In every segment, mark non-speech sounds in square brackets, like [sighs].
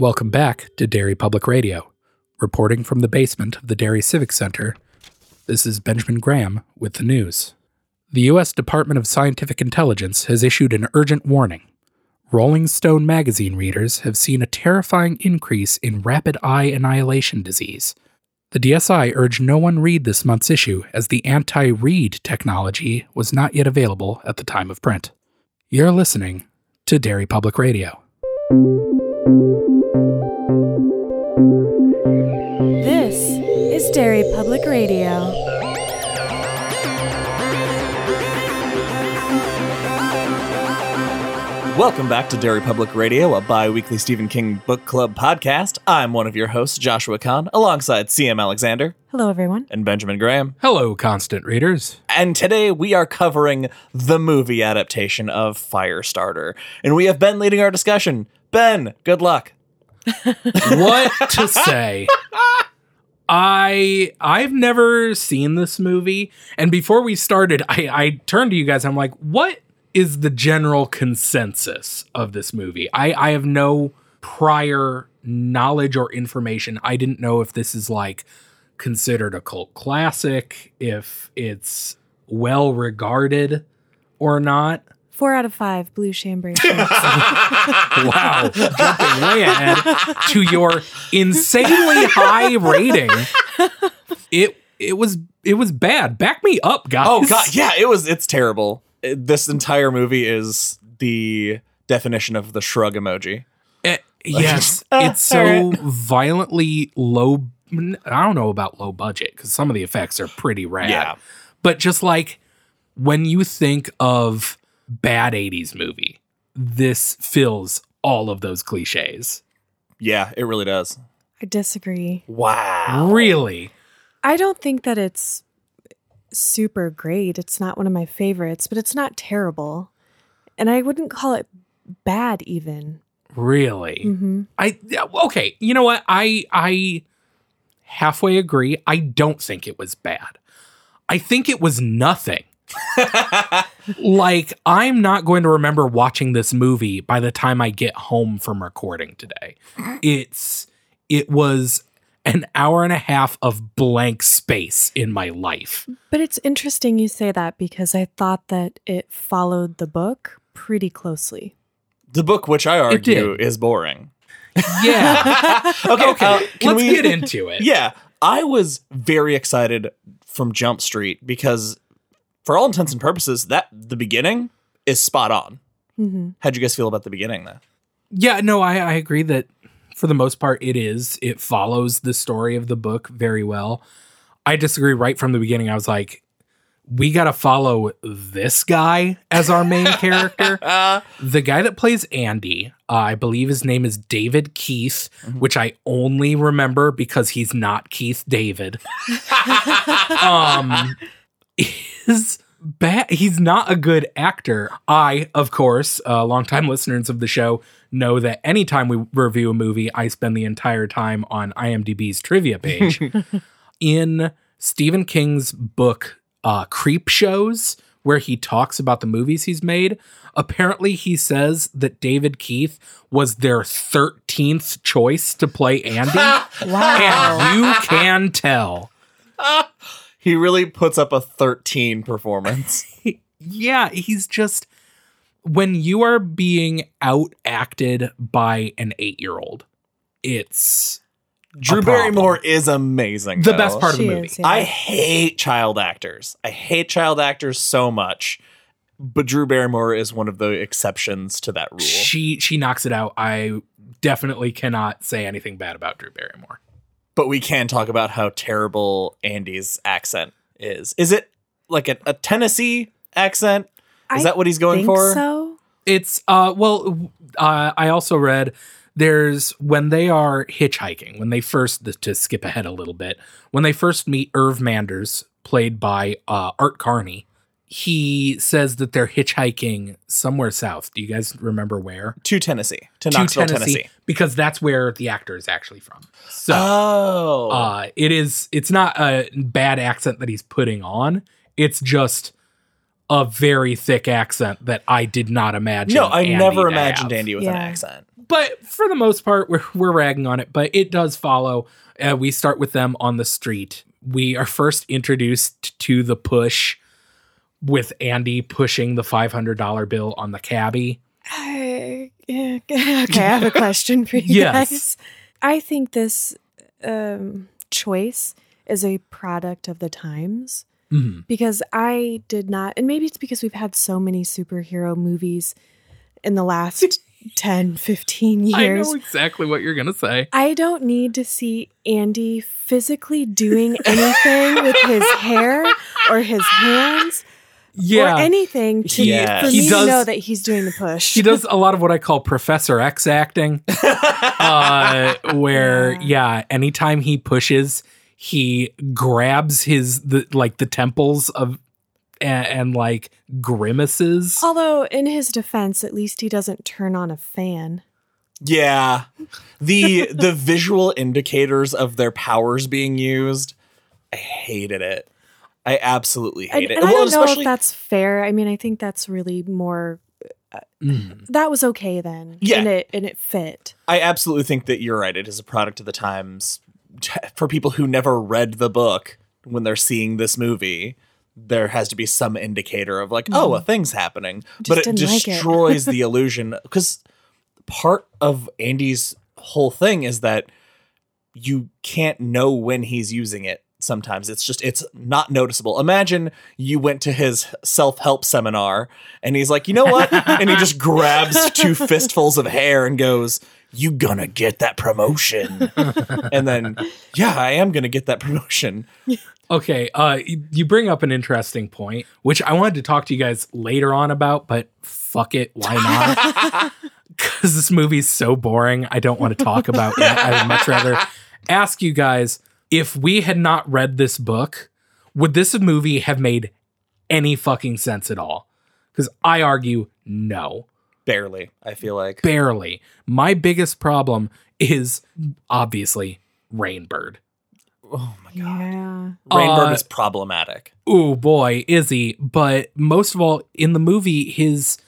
Welcome back to Derry Public Radio. Reporting from the basement of the Derry Civic Center, this is Benjamin Graham with the news. The U.S. Department of Scientific Intelligence has issued an urgent warning. Rolling Stone magazine readers have seen a terrifying increase in rapid eye annihilation disease. The DSI urged no one read this month's issue as the anti read technology was not yet available at the time of print. You're listening to Derry Public Radio. Is Derry Public Radio. Welcome back to Derry Public Radio, a bi weekly Stephen King book club podcast. I'm one of your hosts, Joshua Kahn, alongside CM Alexander Hello, everyone. and Benjamin Graham. Hello, constant readers. And today we are covering the movie adaptation of Firestarter. And we have Ben leading our discussion. Ben, good luck. [laughs] what to say? [laughs] I I've never seen this movie, and before we started, I, I turned to you guys. I'm like, what is the general consensus of this movie? I I have no prior knowledge or information. I didn't know if this is like considered a cult classic, if it's well regarded or not. Four out of five blue chambray. [laughs] Wow, jumping way ahead to your insanely high rating. It it was it was bad. Back me up, guys. Oh, God. Yeah, it was, it's terrible. This entire movie is the definition of the shrug emoji. Eh, yes, [laughs] it's so violently low. I don't know about low budget because some of the effects are pretty rad. Yeah. but just like when you think of bad '80s movie, this fills all of those cliches. Yeah, it really does. I disagree. Wow. Really, I don't think that it's super great. It's not one of my favorites, but it's not terrible. And I wouldn't call it bad, even. really. hmm I okay. You know what? I I halfway agree. I don't think it was bad. I think it was nothing. Like I'm not going to remember watching this movie by the time I get home from recording today. It's it was an hour and a half of blank space in my life. But it's interesting you say that because I thought that it followed the book pretty closely. The book, which I argue is boring. Yeah. [laughs] Okay, okay. uh, can let's we- get into it. Yeah, I was very excited from Jump Street because, for all intents and purposes, that the beginning is spot on. hmm How'd you guys feel about the beginning, though? Yeah, no, I, I agree that for the most part it is. It follows the story of the book very well. I disagree right from the beginning. I was like, we got to follow this guy as our main [laughs] character. The guy that plays Andy, uh, I believe his name is David Keith, which I only remember because he's not Keith David. [laughs] um, is bad. He's not a good actor. I, of course, uh, longtime listeners of the show know that anytime we review a movie, I spend the entire time on IMDb's trivia page. [laughs] In Stephen King's book, uh, Creep Shows, where he talks about the movies he's made, apparently he says that David Keith was their 13th choice to play Andy. [laughs] Wow. and you can tell. [laughs] He really puts up a 13 performance. [laughs] yeah, he's just when you are being out acted by an eight year old, it's Drew problem. Barrymore is amazing. the though. best part of the movie. is, yeah. I hate child actors. I hate child actors so much. But Drew Barrymore is one of the exceptions to that rule. She she knocks it out. I definitely cannot say anything bad about Drew Barrymore. But we can talk about how terrible Andy's accent is. Is it like a, a Tennessee accent? Is I that what he's going think for? so. It's uh well uh, I also read there's when they are hitchhiking when they first to skip ahead a little bit when they first meet Irv Manders played by uh, Art Carney he says that they're hitchhiking somewhere south. Do you guys remember where? To Tennessee, to To Knoxville, Tennessee. because that's where the actor is actually from. So Oh, uh, it is. It's not a bad accent that he's putting on. It's just a very thick accent that I did not imagine. no, I Andy never imagined have. Andy with an accent. but for the most part, we're we're ragging on it. But it does follow. Uh, we start with them on the street. We are first introduced to the push with Andy pushing the five hundred dollar bill on the cabbie. I, okay, I have a question for you Yes. guys. I think this um, choice is a product of the times Mhm. because I did not, and maybe it's because we've had so many superhero movies in the last [laughs] 10, 15 I years. know exactly what you're gonna say. I don't need to see Andy physically doing anything with his hair or his hands Yeah, or anything to, Yeah. for He me does- to know that he's doing the push. he does a lot of what I call Professor X acting, [laughs] uh, where yeah, anytime he pushes, he grabs his the like the temples of and, and like grimaces. Although, in his defense, at least he doesn't turn on a fan. Yeah. The [laughs] the visual indicators of their powers being used, I hated it. I absolutely And, hate it. and I don't know if that's fair. I mean, I think that's really more. Mm. That was okay then. Yeah. And it, and it fit. I absolutely think that you're right. It is a product of the times. [laughs] For people who never read the book, when they're seeing this movie, there has to be some indicator of like, oh, a thing's happening. but it Mm-hmm. like it. destroys the [laughs] illusion because part of Andy's whole thing is that you can't know when he's using it. Sometimes it's just it's not noticeable. Imagine you went to his self-help seminar and he's like, "You know what?" [laughs] and he just grabs two fistfuls of hair and goes, "You gonna get that promotion?" [laughs] and then, "Yeah, I am gonna get that promotion." Okay, uh, you bring up an interesting point, which I wanted to talk to you guys later on about, but fuck it, why not? [laughs] Because this movie's so boring, I don't want to talk about it. I would much rather ask you guys if we had not read this book, would this movie have made any fucking sense at all? Because I argue no. Barely, I feel like. barely. My biggest problem is obviously Rainbird. Oh my god. Yeah. Rainbird Uh, is problematic. Oh boy, is he? But most of all, in the movie, his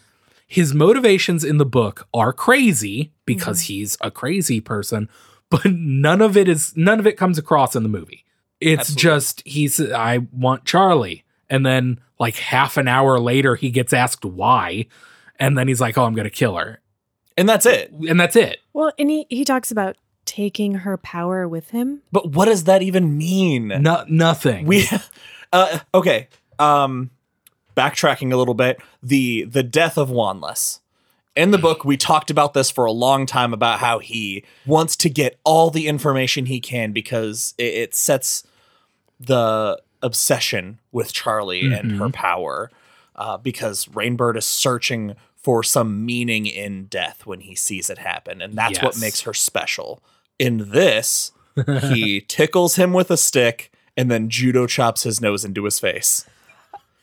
his motivations in the book are crazy because he's a crazy person, but none of it is none of it comes across in the movie. It's Absolutely. just he's I want Charlie. And then like half an hour later he gets asked why. And then he's like, Oh, I'm gonna kill her. And that's it. And that's it. Well, and he, he talks about taking her power with him. But what does that even mean? No, nothing. We [laughs] uh okay. Um backtracking a little bit, the the death of Wanless. In the book, we talked about this for a long time about how he wants to get all the information he can because it, it sets the obsession with Charlie and her power. Uh, because Rainbird is searching for some meaning in death when he sees it happen, and that's what makes her special. In this, he [laughs] tickles him with a stick and then judo chops his nose into his face.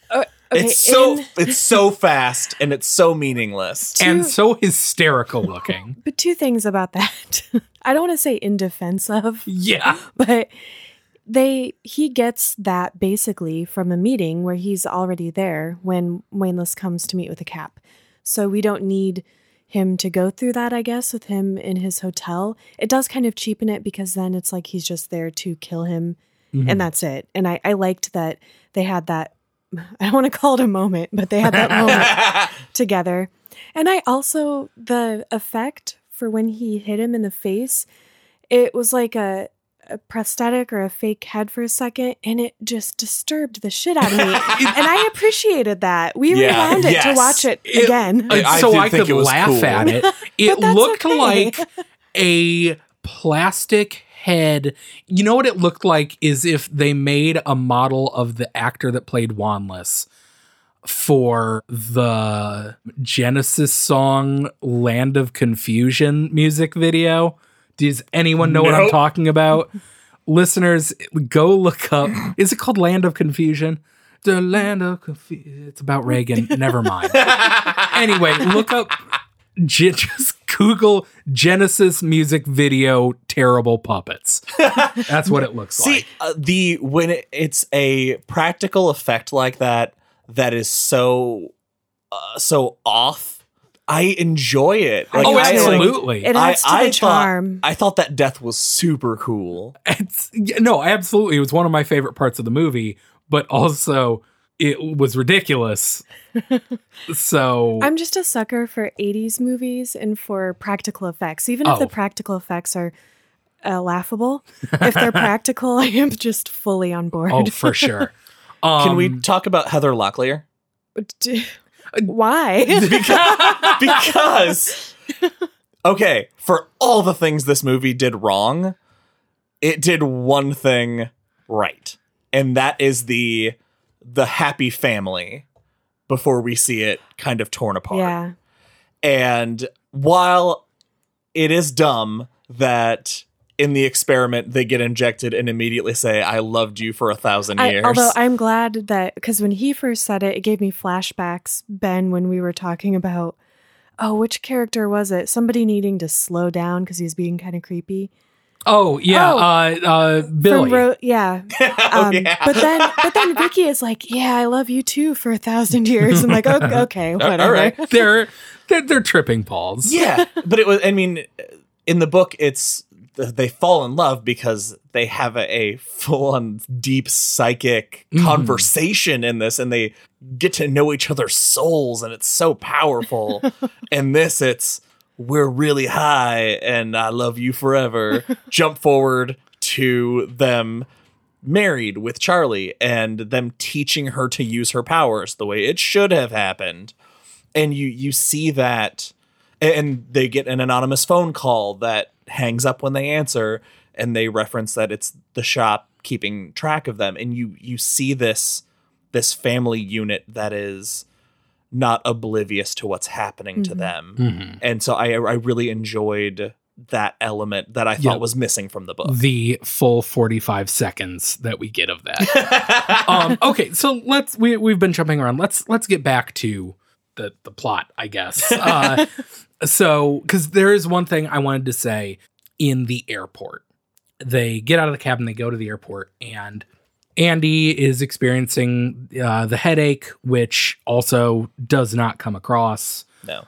Uh, okay, it's so in- it's so fast and it's so meaningless. and so hysterical looking. [laughs] but two things about that. [laughs] I don't want to say in defense of, yeah. but they he gets that basically from a meeting where he's already there when Wanless comes to meet with a cap. So we don't need him to go through that, I guess, with him in his hotel. It does kind of cheapen it because then it's like he's just there to kill him and mm-hmm. that's it. And I, I liked that they had that [laughs] I don't want to call it a moment, but they had that moment [laughs] together. And I also the effect for when he hit him in the face, it was like a, a prosthetic or a fake head for a second, and it just disturbed the shit out of me. [laughs] and I appreciated that. We Yeah, rewound it to watch it, It- again. I- I so did I could laugh cool. at it. It looked okay. like a plastic head. You know what it looked like is if they made a model of the actor that played Wanless for the Genesis song Land of Confusion music video. Does anyone know what I'm talking about? [laughs] Listeners, go look up. Is it called Land of Confusion? The Land of Confusion. It's about Reagan. Never mind [laughs] anyway, look up just Google Genesis music video terrible puppets. [laughs] That's what it looks See like. uh, the when it, it's a practical effect like that that is so uh, so off. I enjoy it. I oh, do I, too. like- absolutely. It I, adds to I the charm. Thought, I thought that death was super cool. It's no, absolutely. It was one of my favorite parts of the movie, but also it was ridiculous. [laughs] so I'm just a sucker for 80s movies and for practical effects. Even if Oh. the practical effects are uh, laughable, if they're [laughs] practical, I am just fully on board. oh, for sure. [laughs] Um, Can we talk about Heather Locklear? D- Why? because okay, for all the things this movie did wrong, it did one thing right. And that is the the happy family before we see it kind of torn apart. yeah. And while it is dumb that in the experiment they get injected and immediately say, I loved you for a thousand I, years. although I'm glad that because when he first said it, it gave me flashbacks, Ben, when we were talking about, oh, which character was it? Somebody needing to slow down because he's being kind of creepy. Oh yeah, Oh. uh, uh, Billy. From Ro- yeah. [laughs] Oh, Um, yeah. But then, but then Ricky is like, "Yeah, I love you too for a thousand years." I'm like, [laughs] "Okay, okay whatever." right. they're, they're they're tripping balls. Yeah, but it was. I mean, in the book, it's they fall in love because they have a, a full-on deep psychic Mhm. conversation in this, and they get to know each other's souls, and it's so powerful. [laughs] and this, it's we're really high, and I love you forever. [laughs] Jump forward to them married with Charlie and them teaching her to use her powers the way it should have happened and you you see that and they get an anonymous phone call that hangs up when they answer and they reference that it's the shop keeping track of them and you you see this this family unit that is not oblivious to what's happening to Mhm. them Mhm. and so i i really enjoyed that element that i thought Yeah. was missing from the book The full forty-five seconds that we get of that. [laughs] um, okay, so let's we we've been jumping around. Let's let's get back to the the plot, I guess. [laughs] Uh, so because there is one thing I wanted to say in the airport. They get out of the cabin, they go to the airport, and Andy is experiencing uh, the headache, which also does not come across no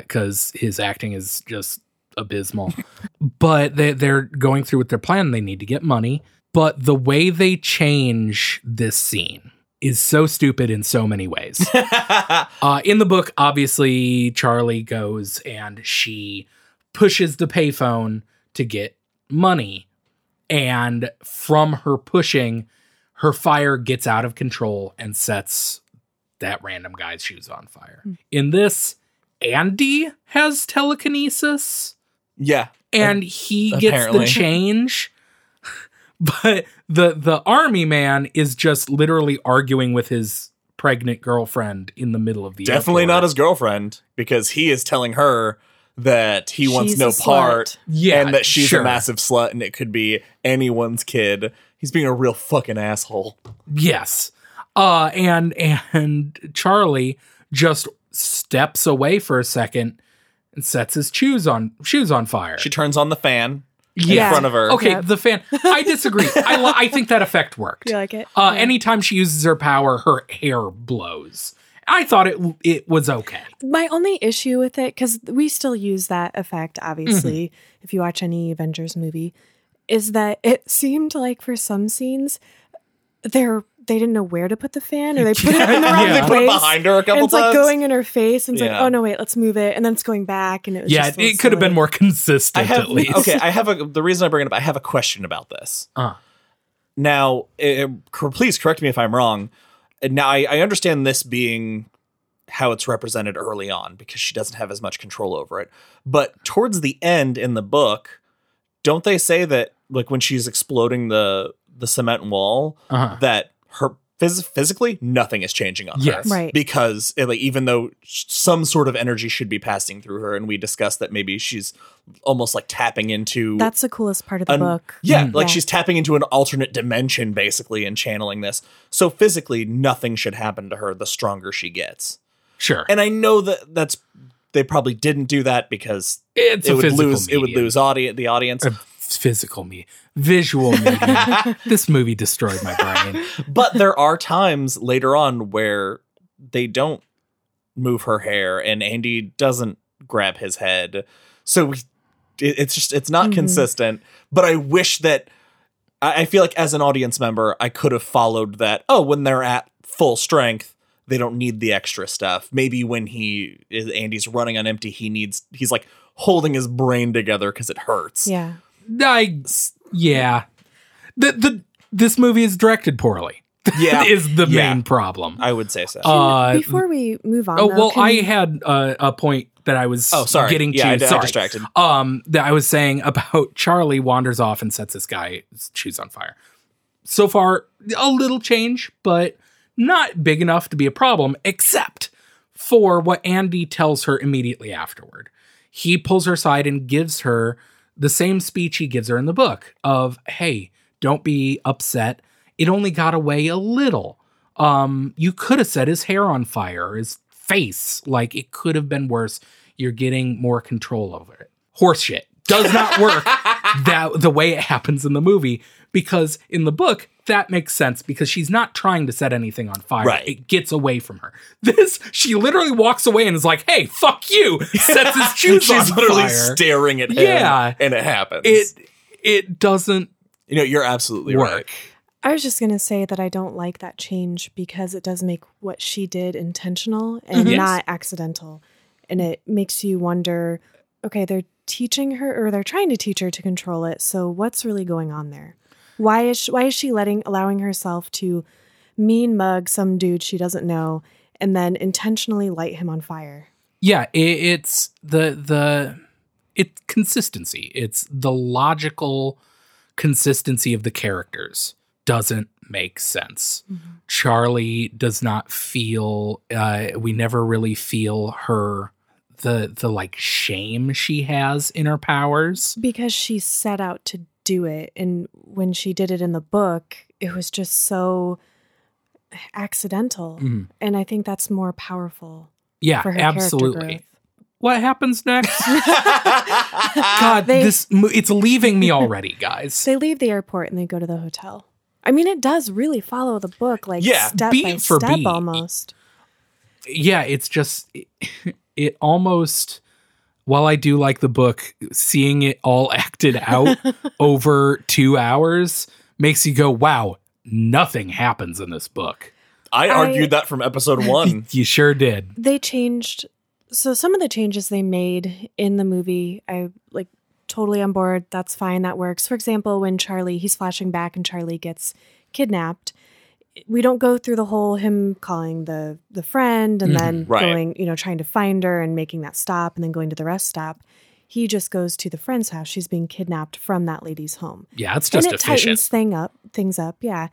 because his acting is just abysmal. [laughs] but they, they're going through with their plan. They need to get money. But the way they change this scene is so stupid in so many ways. [laughs] uh, in the book, obviously, Charlie goes and she pushes the payphone to get money. And from her pushing, her fire gets out of control and sets that random guy's shoes on fire. Hmm. In this, Andy has telekinesis yeah and he gets the [laughs] change. But the the army man is just literally arguing with his pregnant girlfriend in the middle of the definitely airport. not his girlfriend because he is telling her that he wants She's no a slut. part yeah, and that she's sure. a massive slut and it could be anyone's kid. He's being a real fucking asshole. Yes. Uh and and Charlie just steps away for a second and sets his shoes on shoes on fire. She turns on the fan Yeah. in front of her. Okay, Yep. the fan. I disagree. I li- I think that effect worked. You like it? Uh, Yeah. Anytime she uses her power, her hair blows. I thought it it was okay. My only issue with it, because we still use that effect, obviously, Mm-hmm. if you watch any Avengers movie, is that it [laughs] seemed like for some scenes, they're they didn't know where to put the fan, or they put it in the [laughs] wrong Yeah. They place. put it behind her a couple and it's times. like going in her face, and it's Yeah. like, oh no, wait, let's move it, and then it's going back, and it was Yeah, just it could have been more consistent have at least. okay. I have a the reason I bring it up. I have a question about this. Uh. Now, cor- please correct me if I'm wrong. Now, I, I understand this being how it's represented early on because she doesn't have as much control over it. But towards the end in the book, don't they say that like when she's exploding the the cement wall Uh-huh. that her phys- physically nothing is changing on Yes. her Right. because eh, like even though sh- some sort of energy should be passing through her and we discussed that maybe she's almost like tapping into That's the coolest part of the an- book. yeah, Mm. like Yeah. she's tapping into an alternate dimension basically and channeling this. So physically, nothing should happen to her the stronger she gets. Sure. And I know that that's they probably didn't do that because it's it would physical lose it would lose audience the audience. A physical me, visual me. [laughs] this movie destroyed my brain. but there are times later on where they don't move her hair and Andy doesn't grab his head. So we, it, it's just it's not Mhm. consistent. But I wish that I, I feel like as an audience member, I could have followed that. Oh, when they're at full strength, they don't need the extra stuff. Maybe when he is Andy's running on empty, he needs he's like holding his brain together because it hurts. Yeah. I yeah. The the this movie is directed poorly. Yeah. [laughs] is the Yeah. main problem. I would say so. Uh, Before we move on, oh though, well, can- I had uh, a point that I was oh, sorry. getting yeah, to. I sorry, distracted. um, that I was saying about [laughs] Charlie wanders off and sets this guy's shoes on fire. So far, a little change, but not big enough to be a problem, except for what Andy tells her immediately afterward. He pulls her aside and gives her the same speech he gives her in the book of, hey, don't be upset. It only got away a little. Um, you could have set his hair on fire, his face. Like it could have been worse. You're getting more control over it. Horseshit does not work [laughs] that the way it happens in the movie because in the book that makes sense because she's not trying to set anything on fire. Right. It gets away from her. [laughs] This she literally walks away and is like, "Hey, fuck you!" [laughs] Sets his [laughs] shoes She's on literally fire. staring at him. Yeah. and it happens. it it doesn't you know, you're absolutely work. right. I was just gonna say that I don't like that change because it does make what she did intentional and Yes. not accidental, and it makes you wonder. Okay, they're teaching her, or they're trying to teach her to control it. So what's really going on there? Why is she, why is she letting allowing herself to mean mug some dude she doesn't know and then intentionally light him on fire? yeah it, it's the the it's consistency. It's the logical consistency of the characters doesn't make sense. Charlie does not feel uh we never really feel her the the like shame she has in her powers. Because she set out to do it. And when she did it in the book it was just so accidental. Mhm. and i think that's more powerful yeah for her absolutely. what happens next? [laughs] God They- this it's leaving me already guys. They leave the airport and they go to the hotel. I mean it does really follow the book like Yeah, step beat by for step beat. almost. Yeah, it's just it, [laughs] it almost while I do like the book, seeing it all [laughs] acted out [laughs] over 2 hours makes you go, "Wow, nothing happens in this book." I I- argued that from episode [laughs] one. You sure did. they changed so some of the changes they made in the movie i like totally on board that's fine that works for example when charlie he's flashing back and charlie gets kidnapped we don't go through the whole him calling the the friend and Mhm. then Right. going you know trying to find her and making that stop and then going to the rest stop he just goes to the friend's house she's being kidnapped from that lady's home Yeah, it's just and it efficient. tightens thing up things up yeah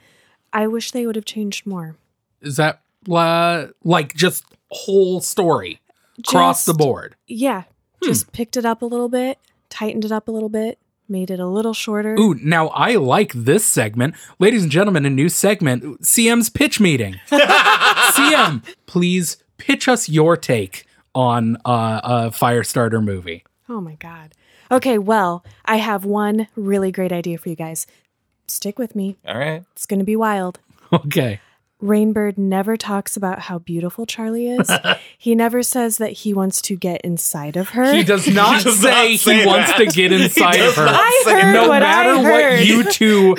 i wish they would have changed more Is that uh, like just whole story across the board? Yeah. Hmm. Just picked it up a little bit, tightened it up a little bit, made it a little shorter. Ooh, now I like this segment. Ladies and gentlemen, a new segment, CM's pitch meeting. [laughs] CM, please pitch us your take on uh, a Firestarter movie. Oh my God. Okay, well, I have one really great idea for you guys. Stick with me. All right. It's going to be wild. Okay. Rainbird never talks about how beautiful Charlie is. [laughs] he never says that he wants to get inside of her. He does [laughs] not He does say not he say wants to [laughs] get inside does of her. I heard no what matter I what heard. you two.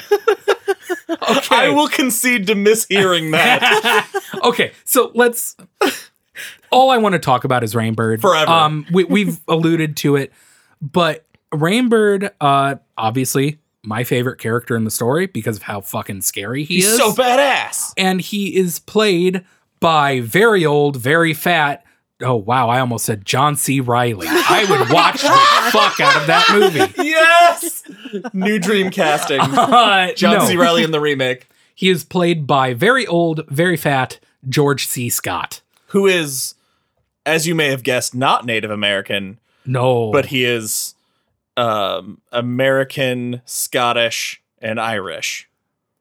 Okay. I will concede to mishearing that. okay, so let's. All I want to talk about is Rainbird Forever. Um, we, we've alluded to it, but Rainbird, uh, obviously my favorite character in the story because of how fucking scary he He's is. so badass. and he is played by very old, very fat. Oh wow! I almost said John C. Reilly. I would watch the [laughs] fuck out of that movie. Yes. New dream casting. [laughs] Uh, John no. C. Reilly in the remake, He is played by very old, very fat George C. Scott. who is, as you may have guessed, not Native American, No, but he is um, American, Scottish, and Irish.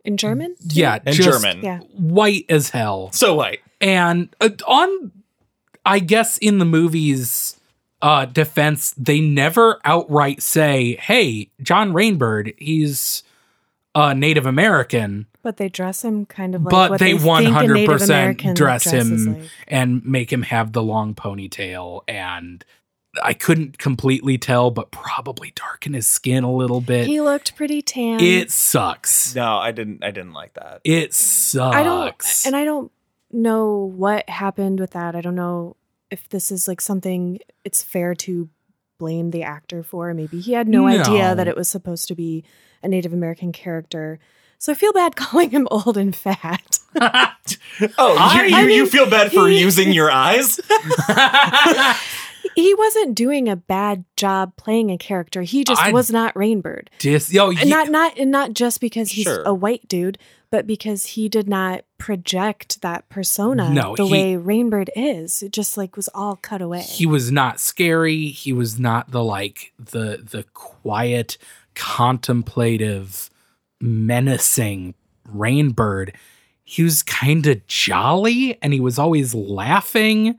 In German? yeah, And just German. Yeah. white as hell. So white. And uh, on, I guess in the movie's uh, defense, they never outright say, "Hey, John Rainbird, he's a Native American." But they dress him kind of like but what they think a 100% American dress him like. and make him have the long ponytail and I couldn't completely tell, but probably darken his skin a little bit. He looked pretty tan. it sucks. No, I didn't. I didn't like that. It sucks. I don't, and I don't know what happened with that. I don't know if this is like something it's fair to blame the actor for. Maybe he had no, idea that it was supposed to be a Native American character. So I feel bad [laughs] calling him old and fat. [laughs] Oh, I- you, I you, you feel bad for he- using your eyes? [laughs] he wasn't doing a bad job playing a character. He just I- was not Rainbird. Dis- not not and not just because he's Sure. a white dude, but because he did not project that persona No, the he- way Rainbird is. It just like was all cut away. he was not scary. He was not the like the the quiet, contemplative, menacing rainbird. He was kind of jolly and he was always laughing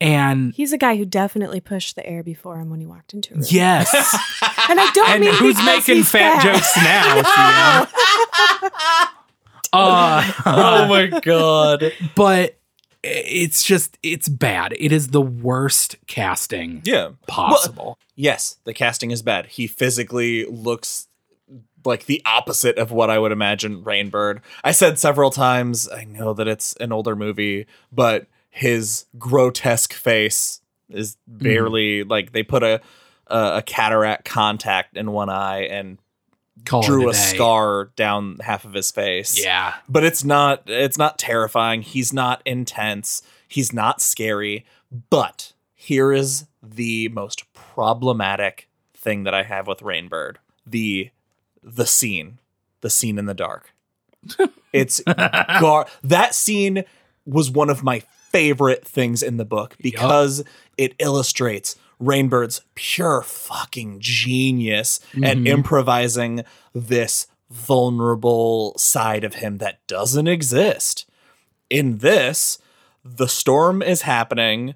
and He's a guy who definitely pushed the air before him when he walked into a room. yes. [laughs] And I don't and mean who's making he's fat, jokes now? [laughs] Uh, [laughs] oh my god. but it's just it's bad. It is the worst casting Yeah. possible. Yes, the casting is bad. He physically looks like the opposite of what I would imagine Rainbird. I said several times, I know that it's an older movie, but his grotesque face is mm-hmm. barely like they put a a, a cataract contact in one eye and Call drew a day. scar down half of his face. Yeah. but it's not it's not terrifying. He's not intense. He's not scary. But here is the most problematic thing that i have with rainbird. The the scene. The scene in the dark. [laughs] It's gar- that scene was one of my favorite things in the book because it illustrates Rainbird's pure fucking genius at Mhm. improvising this vulnerable side of him that doesn't exist. In this, the storm is happening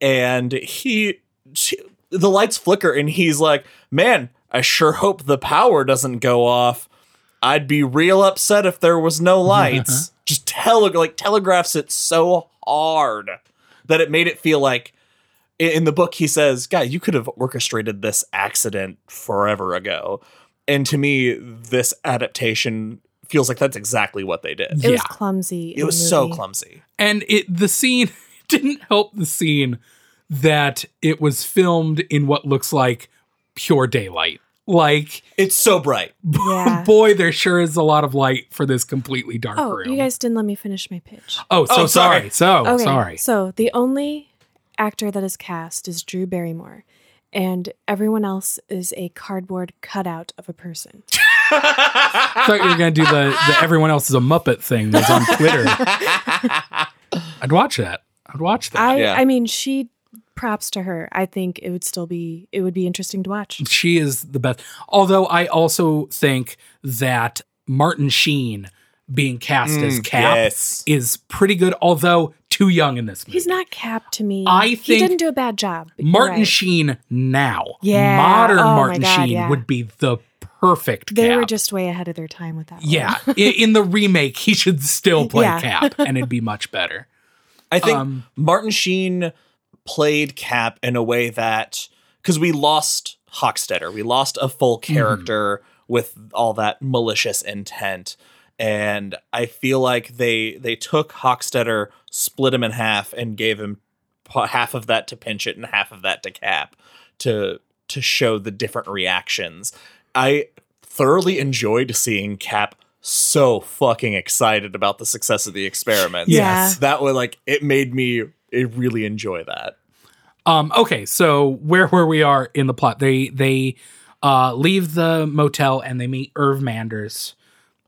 and he she- the lights flicker and he's like, "Man, I sure hope the power doesn't go off. I'd be real upset if there was no [laughs] lights." Just tele like telegraphs it so hard that it made it feel like in the book he says, "Guy, you could have orchestrated this accident forever ago." And to me, this adaptation feels like that's exactly what they did. It was clumsy. It was so clumsy. and it the scene [laughs] didn't help the scene that it was filmed in what looks like pure daylight like It's so bright. [laughs] Yeah. boy there sure is a lot of light for this completely dark Oh, room you guys didn't let me finish my pitch. oh so Oh, sorry. sorry. so okay, sorry So the only actor that is cast is Drew Barrymore, and everyone else is a cardboard cutout of a person. I [laughs] thought you were gonna do the, the everyone else is a Muppet thing that's on Twitter. [laughs] I'd watch that. I'd watch that. I Yeah. I mean, she props to her. I think it would still be it would be interesting to watch. she is the best. Although I also think that Martin Sheen being cast as Mm, Cap yes. is pretty good, although too young in this movie. He's not Cap to me. I think he didn't do a bad job. Martin right. Sheen now. Yeah. Modern Oh Martin God, Sheen yeah. would be the perfect They Cap. were just way ahead of their time with that. yeah. I- in the remake, he should still [laughs] play Yeah. Cap and it'd be much better. I think Um, Martin Sheen played Cap in a way that because we lost Hockstetter, we lost a full Mm-hmm. character with all that malicious intent, and I feel like they they took Hockstetter, split him in half, and gave him half of that to Pynchot and half of that to Cap to to show the different reactions. I thoroughly enjoyed seeing Cap so fucking excited about the success of the experiments Yeah. that was like it made me eh, really enjoy that. Um, okay, so where where we are in the plot, they they uh, leave the motel and they meet Irv Manders.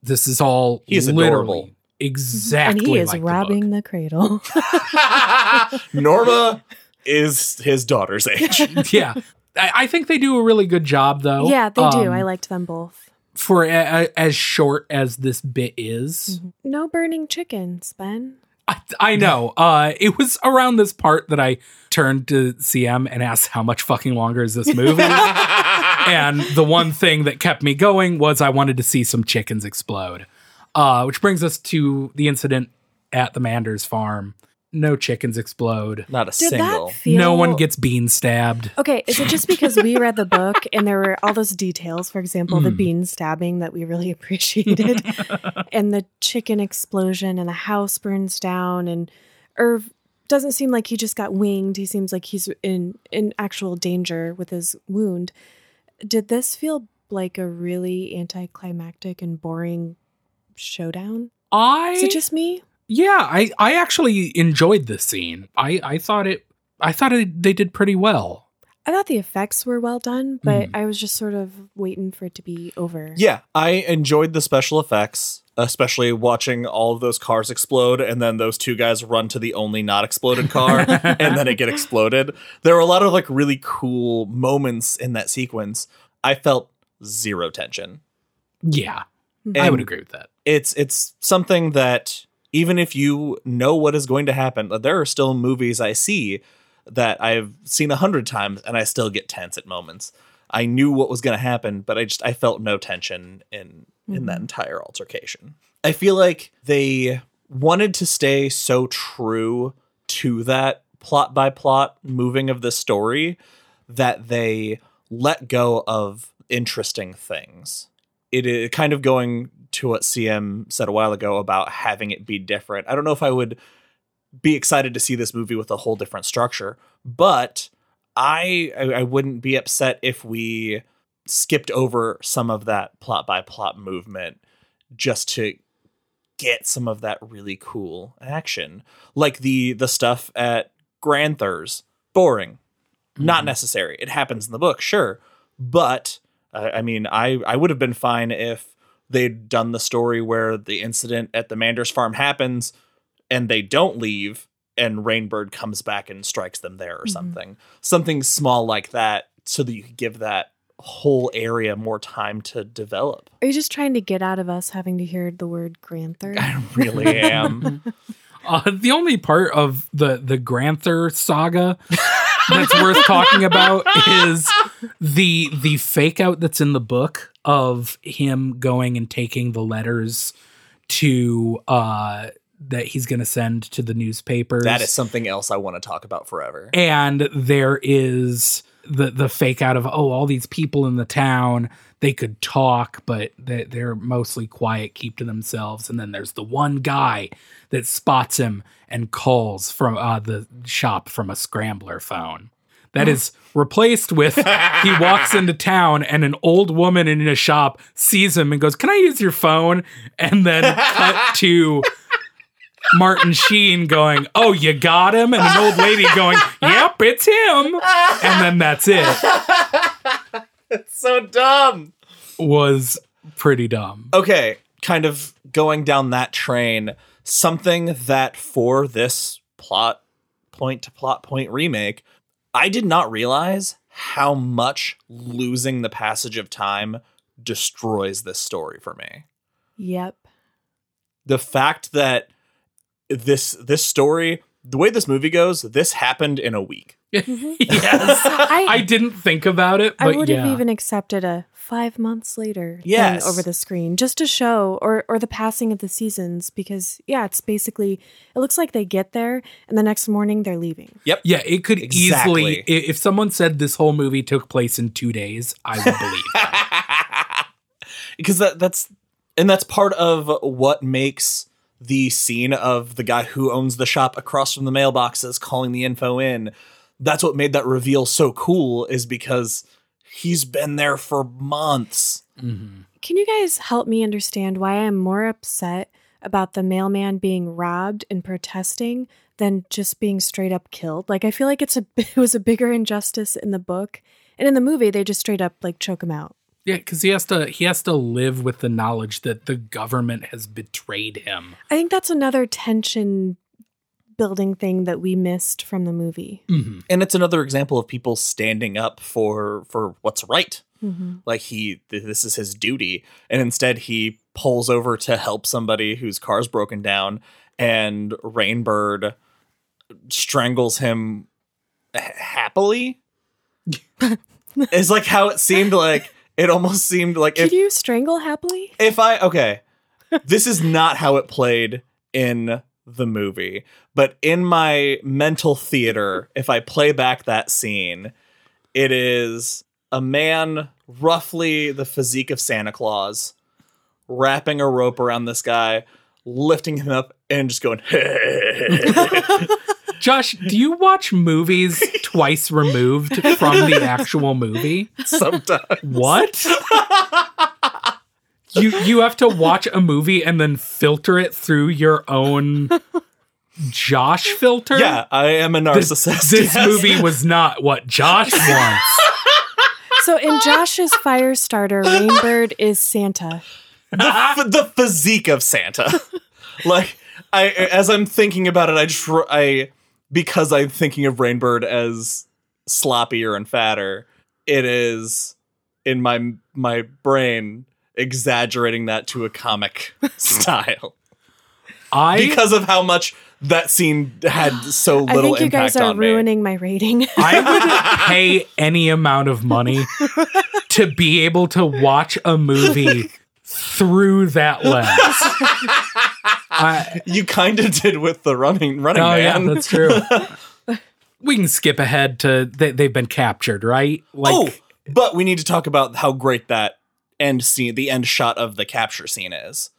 This is all He's literally adorable. exactly and he is like robbing the, cradle. [laughs] [laughs] Norma is his daughter's age. [laughs] yeah, I, I think they do a really good job though. yeah, they do. Um, I liked them both. for a, a- as short as this bit is. No burning chickens, Ben. I, I know. Uh, it was around this part that I turned to CM and asked how much fucking longer is this movie. [laughs] and the one thing that kept me going was I wanted to see some chickens explode. Uh, which brings us to the incident at the Manders farm. No chickens explode. Not a Did single. that feel No one gets bean stabbed. Okay, is it just because we read the book and there were all those details, for example, the Mm. bean stabbing that we really [laughs] appreciated, [laughs] and the chicken explosion, and the house burns down, and Irv doesn't seem like he just got winged. He seems like he's in in actual danger with his wound. Did this feel like a really anticlimactic and boring showdown? I Is it just me? Yeah, I I actually enjoyed this scene. I I thought it I thought it, they did pretty well. I thought the effects were well done, but Mhm. I was just sort of waiting for it to be over. Yeah, I enjoyed the special effects, especially watching all of those cars explode and then those two guys run to the only not exploded car [laughs] and then it get exploded. There were a lot of like really cool moments in that sequence. I felt zero tension. Yeah, Mhm. I would agree with that. It's it's something that even if you know what is going to happen, there are still movies I see that I've seen a hundred times and I still get tense at moments. I knew what was going to happen, but I just I felt no tension in in that Mhm. entire altercation. I feel like they wanted to stay so true to that plot by plot moving of the story that they let go of interesting things. It is kind of going to what CM said a while ago about having it be different. I don't know if I would be excited to see this movie with a whole different structure, but I I, wouldn't be upset if we skipped over some of that plot by plot movement just to get some of that really cool action. Like the the stuff at Granther's. Boring. Not Mhm. necessary. It happens in the book, sure. But I I mean, I I would have been fine if they'd done the story where the incident at the Manders farm happens and they don't leave and Rainbird comes back and strikes them there or Mhm. something. Something small like that so that you could give that whole area more time to develop. Are you just trying to get out of us having to hear the word Granther? I really am. [laughs] Uh, the only part of the the Granther saga [laughs] that's worth talking about is [laughs] the the fake out that's in the book of him going and taking the letters to uh that he's going to send to the newspapers. that is something else I want to talk about forever. and there is the the fake out of oh all these people in the town they could talk but they, they're mostly quiet keep to themselves. And then there's the one guy that spots him and calls from uh, the shop from a scrambler phone. That is replaced with he walks into town and an old woman in a shop sees him and goes can i use your phone? And then cut [laughs] to Martin Sheen going, "Oh, you got him," and an old lady going, "Yep, it's him," and then that's it. it's so dumb. Was pretty dumb. okay, kind of going down that train, something that for this plot point to plot point remake, I did not realize how much losing the passage of time destroys this story for me. Yep. The fact that this this story, the way this movie goes, this happened in a week. [laughs] yes, mm-hmm. [laughs] I, I didn't think about it, I would yeah. have even accepted a five months later thing Yes. over the screen just to show or or the passing of the seasons because yeah it's basically it looks like they get there and the next morning they're leaving Yep. yeah, it could Exactly. easily. If someone said this whole movie took place in two days, I would believe. that. [laughs] because that that's and that's part of what makes the scene of the guy who owns the shop across from the mailboxes calling the info in that's what made that reveal so cool is because he's been there for months. Mhm. can you guys help me understand why i'm more upset about the mailman being robbed and protesting than just being straight up killed? Like i feel like it's a [laughs] it was a bigger injustice in the book and in the movie they just straight up like choke him out Yeah, because he has to he has to live with the knowledge that the government has betrayed him. i think that's another tension building thing that we missed from the movie Mhm. and it's another example of people standing up for for what's right mm-hmm. like he th- this is his duty and instead he pulls over to help somebody whose car's broken down and rainbird strangles him h- happily [laughs] it's like how it seemed like it almost seemed like Could if you strangle happily? if i okay this is not how it played in the movie. But in my mental theater, if I play back that scene, it is a man roughly the physique of Santa Claus wrapping a rope around this guy, lifting him up, and just going, [laughs] [laughs] Josh, do you watch movies [laughs] twice removed from the actual movie? sometimes. What? you you have to watch a movie and then filter it through your own Josh filter? Yeah, I am a This, narcissist. this yes. movie was not what Josh wants. So in Josh's fire starter, Rainbird is Santa. the, f- the physique of Santa. [laughs] like I as I'm thinking about it, I just r- I because I'm thinking of Rainbird as sloppier and fatter. It is in my my brain exaggerating that to a comic [laughs] style I because of how much that scene had so I little think you guys impact are on me. ruining my rating. [laughs] I would pay any amount of money [laughs] to be able to watch a movie through that lens. I, You kind of did with the running running oh yeah, man. that's true. [laughs] we can skip ahead to they, they've been captured, right? Like, oh, but we need to talk about how great that end scene, the end shot of the capture scene is.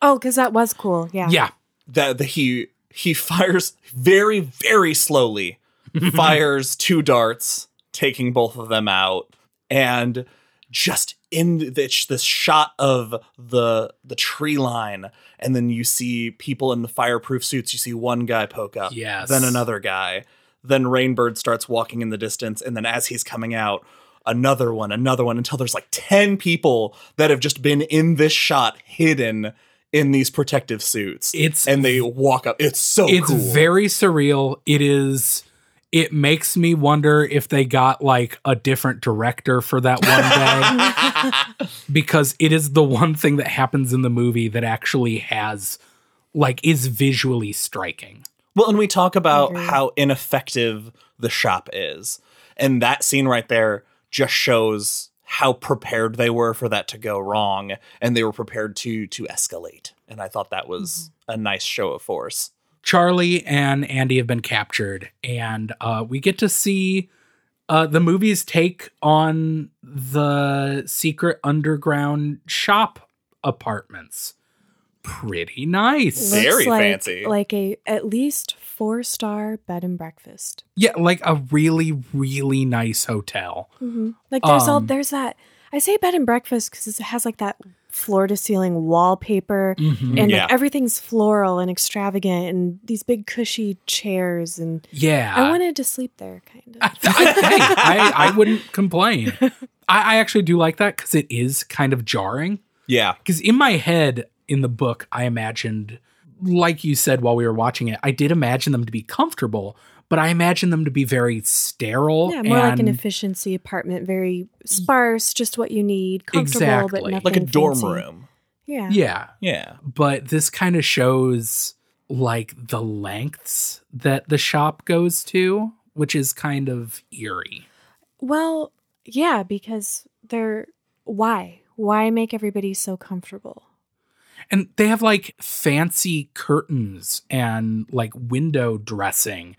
oh, because that was cool. Yeah. yeah, that the, he he fires very very slowly [laughs] fires two darts taking both of them out and just in this, this shot of the the tree line and then you see people in the fireproof suits you see one guy poke up Yes. then another guy then rainbird starts walking in the distance and then as he's coming out another one another one until there's like 10 people that have just been in this shot hidden in these protective suits It's- and they walk up it's so it's cool very surreal. It is. It makes me wonder if they got like a different director for that one day. [laughs] because it is the one thing that happens in the movie that actually has like is visually striking. Well, and we talk about agree. how ineffective the shop is. And that scene right there just shows how prepared they were for that to go wrong and they were prepared to to escalate. And I thought that was mm-hmm. a nice show of force. Charlie and Andy have been captured, and uh, we get to see uh, the movie's take on the secret underground shop apartments. Pretty nice. Looks- Very like, fancy. Like a at least four star bed and breakfast. Yeah, like a really, really nice hotel. hmm Like there's all Um, there's that. I say bed and breakfast because it has like that floor to ceiling wallpaper, Mhm. and Yeah. everything's floral and extravagant, and these big cushy chairs. And Yeah. I wanted to sleep there, kind of. I, I, hey, I, I wouldn't complain. I, I actually do like that because it is kind of jarring. Yeah. Because in my head, in the book, I imagined, like you said while we were watching it, I did imagine them to be comfortable, but I imagine them to be very sterile. Yeah, more like an efficiency apartment, very sparse, just what you need, comfortable, Exactly. but nothing Like a dorm fancy. room. Yeah. Yeah. Yeah. But this kind of shows like the lengths that the shop goes to, which is kind of eerie. Well, yeah, because they're why? Why make everybody so comfortable? And they have like fancy curtains and like window dressing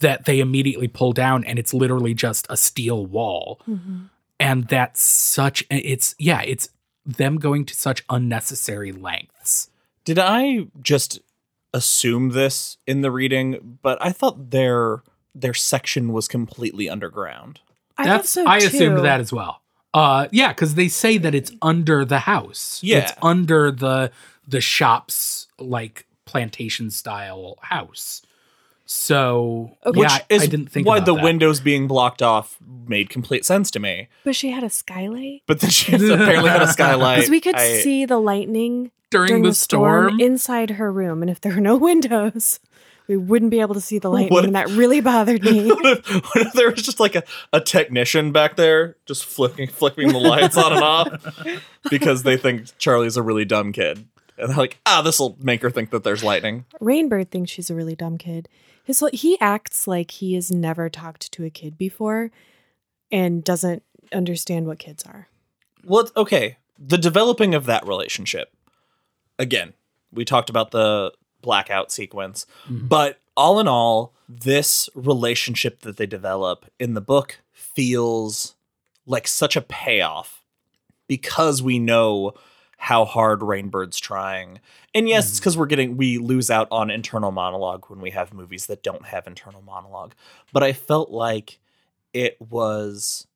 that they immediately pull down, and it's literally just a steel wall. And that's such, it's, yeah, it's them going to such unnecessary lengths. Did I just assume this in the reading? But I thought their their section was completely underground. I That's, so I too. assumed that as well. Uh, yeah, because they say that it's under the house. Yeah. it's under the the shop's like plantation style house. So Okay. yeah, Which I- is I didn't think why about the that. windows being blocked off made complete sense to me. But she had a skylight. But then she [laughs] apparently had a skylight. Because we could I- see the lightning during, during the, the storm, storm. inside her room, and if there were no [laughs] windows, we wouldn't be able to see the lightning, What and that really bothered me. [laughs] what, if, what if there was just like a, a technician back there just flicking flicking the lights on and off because they think Charlie's a really dumb kid. And they're like, ah, this will make her think that there's lightning. Rainbird thinks she's a really dumb kid. His he acts like he has never talked to a kid before, and doesn't understand what kids are. Well, okay. The developing of that relationship. again, we talked about the blackout sequence, mm-hmm. but all in all, this relationship that they develop in the book feels like such a payoff because we know how hard Rainbird's trying. And yes, it's mm-hmm. because we're getting we lose out on internal monologue when we have movies that don't have internal monologue. But I felt like it was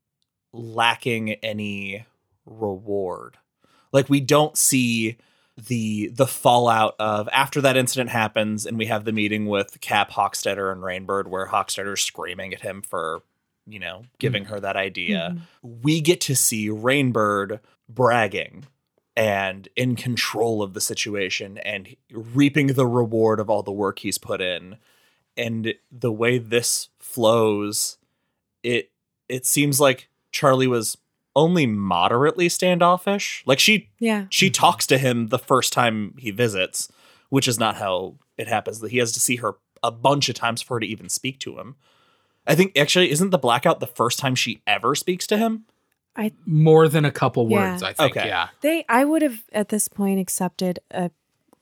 lacking any reward. Like we don't see the the fallout of after that incident happens and we have the meeting with Cap Hockstetter and Rainbird where Hockstetter's screaming at him for, you know, giving mm-hmm. her that idea. Mm-hmm. We get to see Rainbird bragging and in control of the situation and reaping the reward of all the work he's put in. And the way this flows, it it seems like Charlie was only moderately standoffish. Like she Yeah. she talks to him the first time he visits, which is not how it happens. That he has to see her a bunch of times for her to even speak to him. I think actually isn't the blackout the first time she ever speaks to him? More than a couple Yeah. words, I think. Okay. Yeah. They I would have at this point accepted a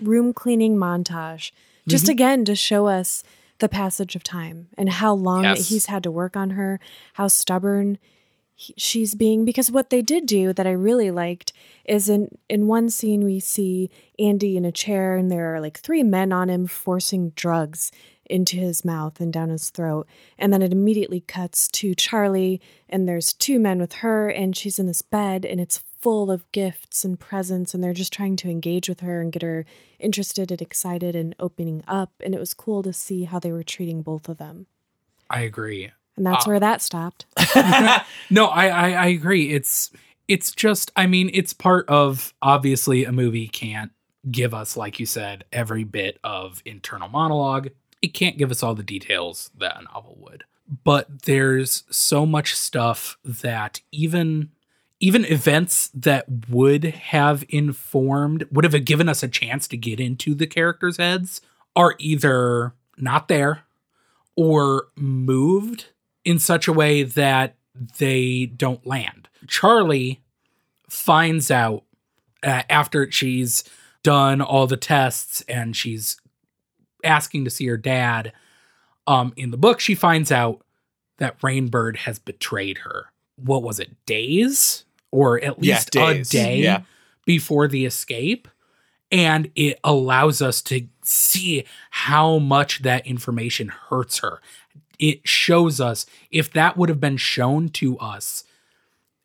room cleaning montage just Mm-hmm. again to show us the passage of time and how long Yes. he's had to work on her, how stubborn he, she's being because what they did do that I really liked is in in one scene we see Andy in a chair and there are like three men on him forcing drugs into his mouth and down his throat and then it immediately cuts to Charlie and there's two men with her and she's in this bed and it's full of gifts and presents and they're just trying to engage with her and get her interested and excited and opening up and it was cool to see how they were treating both of them I agree. and that's Ah. where that stopped [laughs] No, I, I I agree. It's it's just I mean, it's part of obviously a movie can't give us, like you said, every bit of internal monologue. It can't give us all the details that a novel would. But there's so much stuff that even even events that would have informed would have given us a chance to get into the characters' heads are either not there or moved in such a way that they don't land. Charlie finds out uh, after she's done all the tests and she's asking to see her dad. Um, in the book, she finds out that Rainbird has betrayed her. What was it, days or at least days. a day Yeah. before the escape? And it allows us to see how much that information hurts her. It shows us if that would have been shown to us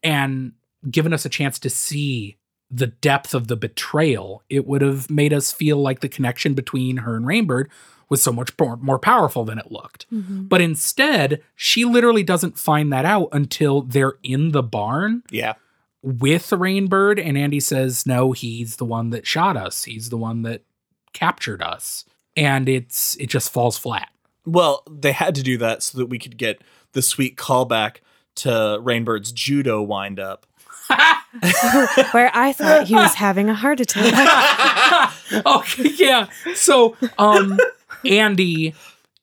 and given us a chance to see the depth of the betrayal, it would have made us feel like the connection between her and Rainbird was so much more, more powerful than it looked. Mm-hmm. But instead, she literally doesn't find that out until they're in the barn Yeah. with Rainbird, and Andy says, No, he's the one that shot us. He's the one that captured us. And it's it just falls flat. Well, they had to do that so that we could get the sweet callback to Rainbird's judo wind up. [laughs] where I thought he was having a heart attack. [laughs] okay, yeah. So, um, Andy,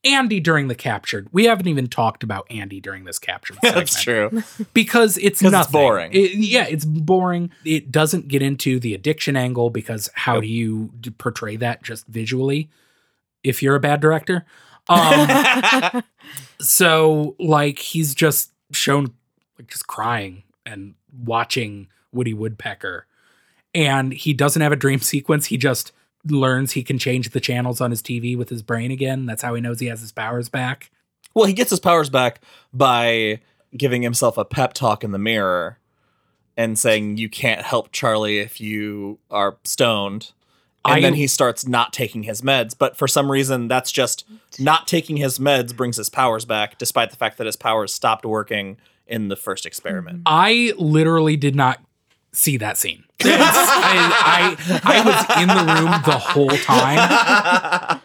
Andy during the captured. We haven't even talked about Andy during this captured. That's true. because it's nothing. boring. It- yeah, it's boring. It doesn't get into the addiction angle because how do you portray that just visually? If you're a bad director, um, [laughs] so like he's just shown like just crying and watching Woody Woodpecker, and he doesn't have a dream [laughs] sequence. He just learns he can change the channels on his TV with his brain again. That's how he knows he has his powers back. Well, he gets his powers back by giving himself a pep talk in the mirror and saying you can't help Charlie if you are stoned. And I- then he starts not taking his meds, but for some reason that's just not taking his meds brings his powers back despite the fact that his powers stopped working in the first experiment. I literally did not see that scene. [laughs] I, I, I was in the room the whole time.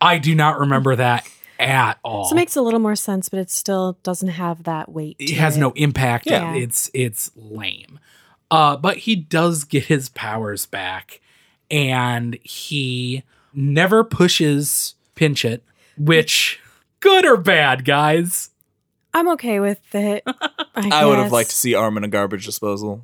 I do not remember that at all. so it makes a little more sense, but it still doesn't have that weight. it to has no impact. Yeah. It's it's lame. Uh, but he does get his powers back, and he never pushes Pynchot, which good or bad, guys. I'm okay with it. [laughs] I, I would have liked to see Arm in a garbage disposal.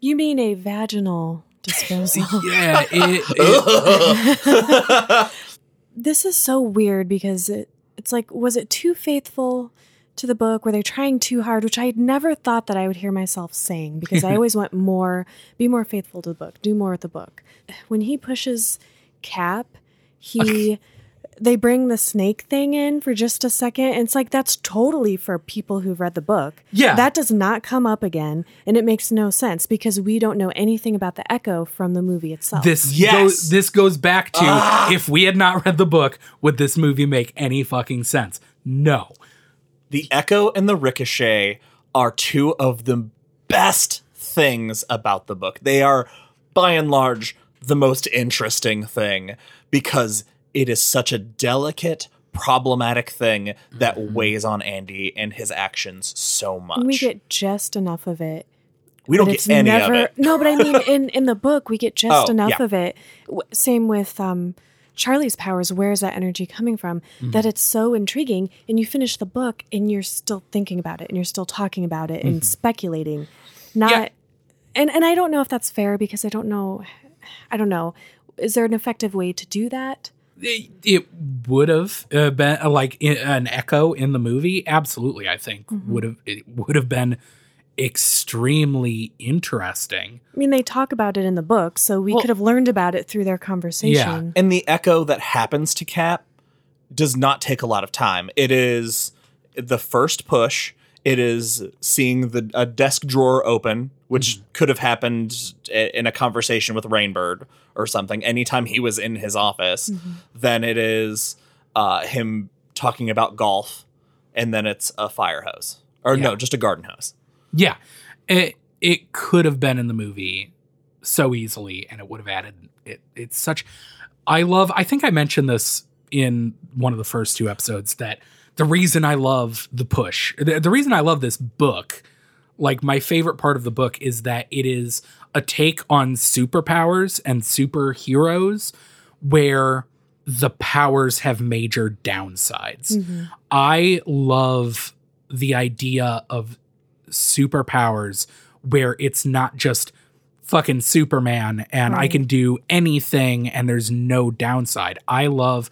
You mean a vaginal [laughs] disposal. Yeah, it, it- [laughs] this is so weird because it, it's like, was it too faithful to the book? Were they trying too hard? Which I had never thought that I would hear myself saying because I always want more, be more faithful to the book, do more with the book. When he pushes Cap, he. They bring the snake thing in for just a second. And it's like that's totally for people who've read the book. Yeah. That does not come up again. And it makes no sense because we don't know anything about the echo from the movie itself. this Yes. goes this goes back to ah. if we had not read the book, would this movie make any fucking sense? No. the Echo and the Ricochet are two of the best things about the book. They are, by and large, the most interesting thing because it is such a delicate, problematic thing that weighs on Andy and his actions so much. we get just enough of it We don't get any never of it. no but i mean [laughs] in in the book we get just Oh, enough yeah. of it same with um charlie's powers where is that energy coming from Mm-hmm. that it's so intriguing and you finish the book and you're still thinking about it and you're still talking about it Mm-hmm. and speculating not Yeah. and and i don't know if that's fair because i don't know i don't know is there an effective way to do that It, it would have uh, been uh, like i- an echo in the movie. Absolutely, I think would have it would have been extremely interesting. i mean they talk about it in the book so we Well- could have learned about it through their conversation Yeah. And the echo that happens to Cap does not take a lot of time. It is the first push. It is seeing the a desk drawer open, which could have happened in a conversation with Rainbird or something. Anytime he was in his office, then it is uh, him talking about golf, and then it's a fire hose or Yeah. no, just a garden hose. Yeah, it it could have been in the movie so easily, and it would have added it. It's such. I love. I think I mentioned this in one of the first two episodes that the reason I love the push, the, the reason I love this book, like my favorite part of the book is that it is a take on superpowers and superheroes where the powers have major downsides. Mm-hmm. I love the idea of superpowers where it's not just fucking Superman and I can do anything and there's no downside. I love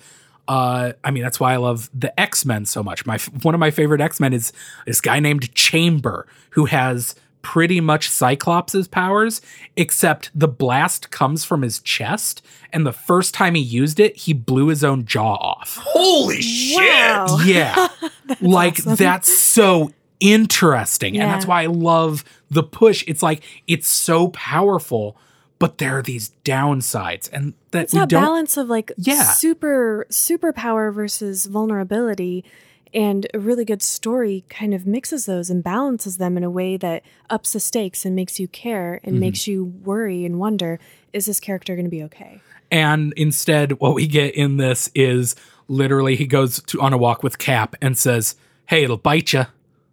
uh I mean that's why I love the X-Men so much. My one of my favorite X-Men is this guy named Chamber who has pretty much Cyclops' powers except the blast comes from his chest and the first time he used it he blew his own jaw off. Holy shit! Wow. Yeah. [laughs] like awesome. that's so interesting. And that's why I love the push. It's like it's so powerful, but there are these downsides. And that It's that don't balance of like Yeah. super superpower versus vulnerability and a really good story kind of mixes those and balances them in a way that ups the stakes and makes you care Mm-hmm. and makes you worry and wonder is this character going to be okay And instead, what we get in this is literally he goes to, on a walk with Cap and says, Hey, it'll bite you.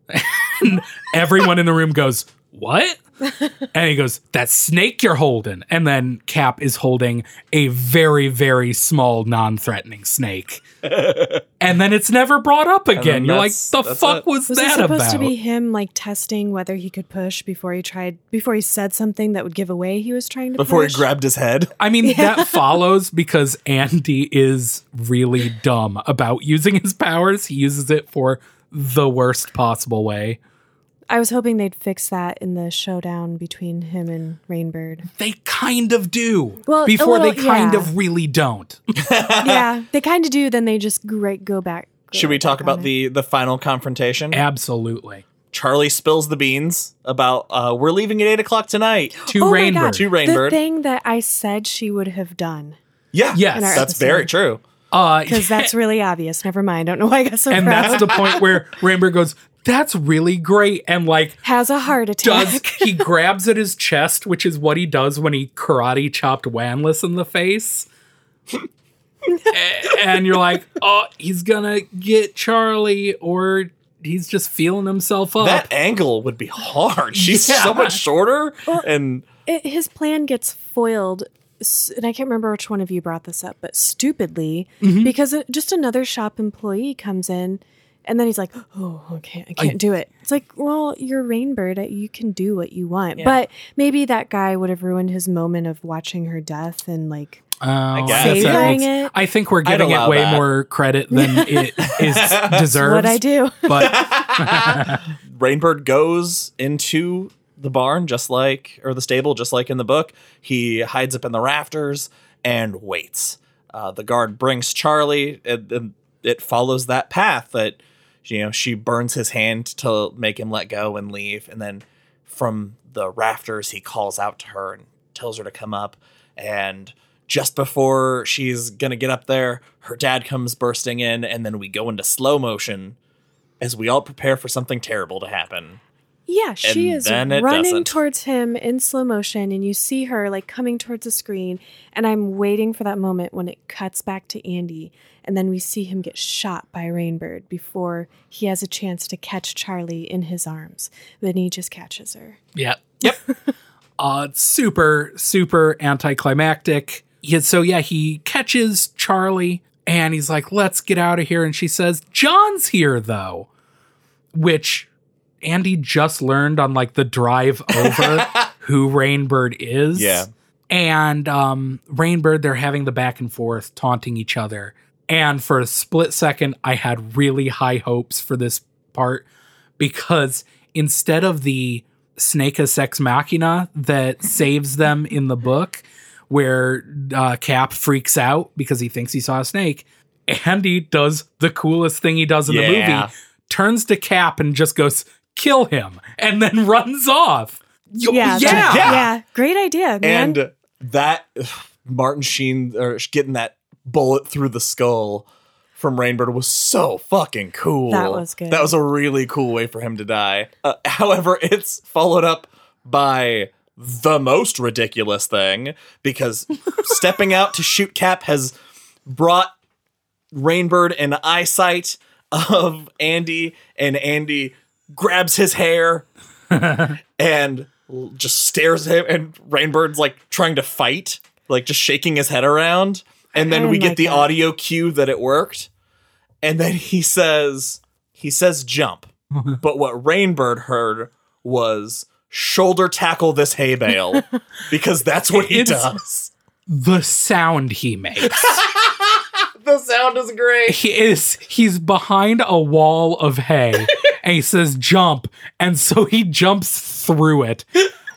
[laughs] and everyone in the room goes, What? [laughs] and he goes, That snake you're holding. And then Cap is holding a very, very small, non threatening snake. [laughs] and then it's never brought up again. You're like, The fuck it. was, was it that supposed about? to be him like testing whether he could push before he tried before he said something that would give away he was trying to Before he grabbed his head. I mean, that [laughs] follows because Andy is really dumb about using his powers. He uses it for the worst possible way. I was hoping they'd fix that in the showdown between him and Rainbird. They kind of do. Well, a before they kind yeah. of really don't. [laughs] yeah, they kind of do. Then they just great go back. go Should we back talk about it. the the final confrontation? Absolutely. Charlie spills the beans about uh, we're leaving at eight o'clock tonight. [gasps] To Oh my Rainbird. God. To The Rainbird. thing that I said she would have done Yeah, Yes. That's episode. very true. Uh, [laughs] because that's [laughs] really obvious. Never mind. I don't know why I got so and proud. that's the point where Rainbird goes, "That's really great," and like Has a heart attack. does he [laughs] grabs at his chest, which is what he does when he karate chopped Wanless in the face. And you're like, oh, he's gonna get Charlie, or he's just feeling himself up. That angle would be hard. She's [laughs] Yeah. so much shorter, and it, his plan gets foiled and i can't remember which one of you brought this up but stupidly Mm-hmm. because just another shop employee comes in And then he's like, "Oh, okay, I can't do it." It's like, well, you're Rainbird. uh, You can do what you want. Yeah. But maybe that guy would have ruined his moment of watching her death and like Oh, guess. guess Savoring it. I think we're I'd giving it way that. more credit than [laughs] it is deserves. what I do. But [laughs] Rainbird goes into the barn just like or the stable just like in the book. He hides up in the rafters and waits. Uh, the guard brings Charlie. And, and it follows that path that you know she burns his hand to make him let go and leave, and then from the rafters he calls out to her and tells her to come up. And just before she's gonna get up there, her dad comes bursting in, and then we go into slow motion as we all prepare for something terrible to happen. Yeah, she And is running doesn't. towards him in slow motion, and you see her like coming towards the screen. And I'm waiting for that moment when it cuts back to Andy, and then we see him get shot by Rainbird before he has a chance to catch Charlie in his arms. Then he just catches her. yeah. [laughs] Yep. uh it's super, super anticlimactic. Yeah, so yeah, he catches Charlie and he's like, let's get out of here. And she says, John's here though. Which Andy just learned on like the drive over [laughs] who Rainbird is. Yeah. and um, Rainbird, they're having the back and forth, taunting each other. And for a split second, I had really high hopes for this part because instead of the Snakeus Sex Machina that [laughs] saves them in the book, where uh, Cap freaks out because he thinks he saw a snake, Andy does the coolest thing he does in the movie, turns to Cap and just goes, kill him, and then [laughs] runs off. Yeah, yeah. that- Yeah. yeah. Great idea, man. And that [sighs] Martin Sheen or getting that bullet through the skull from Rainbird was so fucking cool. That was good. That was a really cool way for him to die. Uh, [laughs] however, it's followed up by the most ridiculous thing because [laughs] stepping out to shoot Cap has brought Rainbird in eyesight of Andy, and Andy grabs his hair [laughs] and just stares at him, and Rainbird's like trying to fight, like just shaking his head around. And then I we oh get the that. audio cue that it worked. And then he says, he says jump. [laughs] but what Rainbird heard was shoulder tackle this hay bale [laughs] because that's what he It's- does. The sound he makes. The sound is great. he is he's behind a wall of hay and he says jump. And so he jumps through it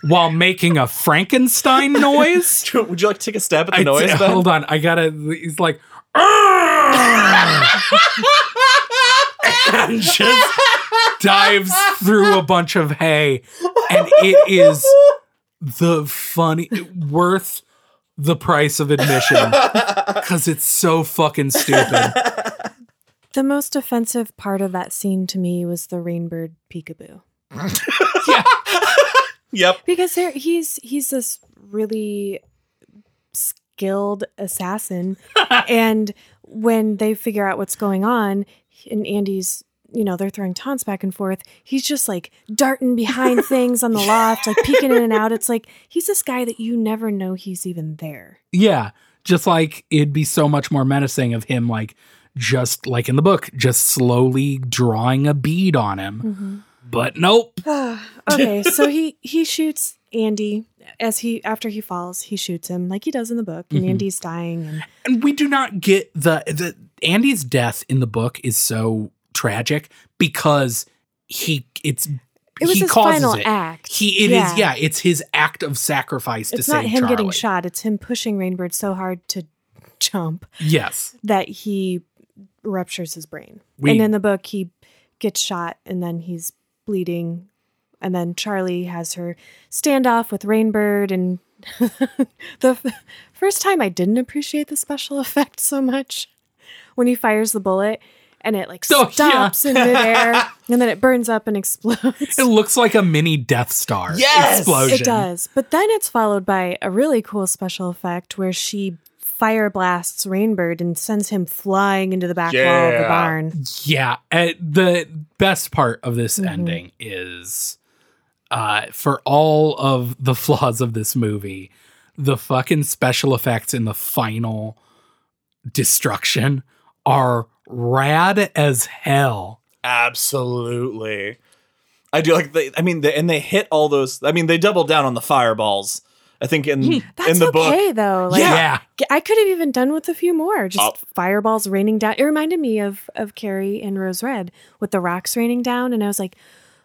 while making a frankenstein [laughs] noise. Would you like to take a stab at the I- noise? Ben? hold on i gotta he's like and just dives through a bunch of hay. And it is the funny worth the price of admission. Because it's so fucking stupid the most offensive part of that scene to me was the Rainbird peekaboo. [laughs] Yep. because there he's he's this really skilled assassin [laughs] and when they figure out what's going on and andy's you know they're throwing taunts back and forth he's just like darting behind [laughs] things on the loft like peeking in and out it's like he's this guy that you never know he's even there Yeah, just like it'd be so much more menacing of him, like just like in the book, just slowly drawing a bead on him. But nope. [sighs] okay so he he shoots andy as he after he falls he shoots him like he does in the book and Mhm. andy's dying and And we do not get the the Andy's death in the book is so tragic because he it's it was he his final it. act He it is yeah. it's his act of sacrifice to it's not save him getting shot it's him pushing rainbird so hard to [laughs] jump Yes. that he ruptures his brain We- and in the book he gets shot and then he's bleeding and then charlie has her standoff with rainbird and [laughs] the f- first time i didn't appreciate the special [laughs] effect so much when he fires the bullet and it like [laughs] Oh, yeah. stops in midair and then it burns up and explodes It looks like a mini Death Star Yes! explosion. It does. But then it's followed by a really cool special effect where she fire blasts Rainbird and sends him flying into the back wall of the barn. Yeah, uh, the best part of this Mhm. ending is uh for all of the [laughs] flaws of this movie, the fucking special effects in the final destruction are rad as hell. Absolutely. I do like they I mean they, and they hit all those I mean they doubled down on the fireballs. I think in That's in the okay book. though. Like yeah. I could have even done with a few more. Just Oh. fireballs raining down. It reminded me of of Carrie in Rose Red with the rocks raining down, and I was like,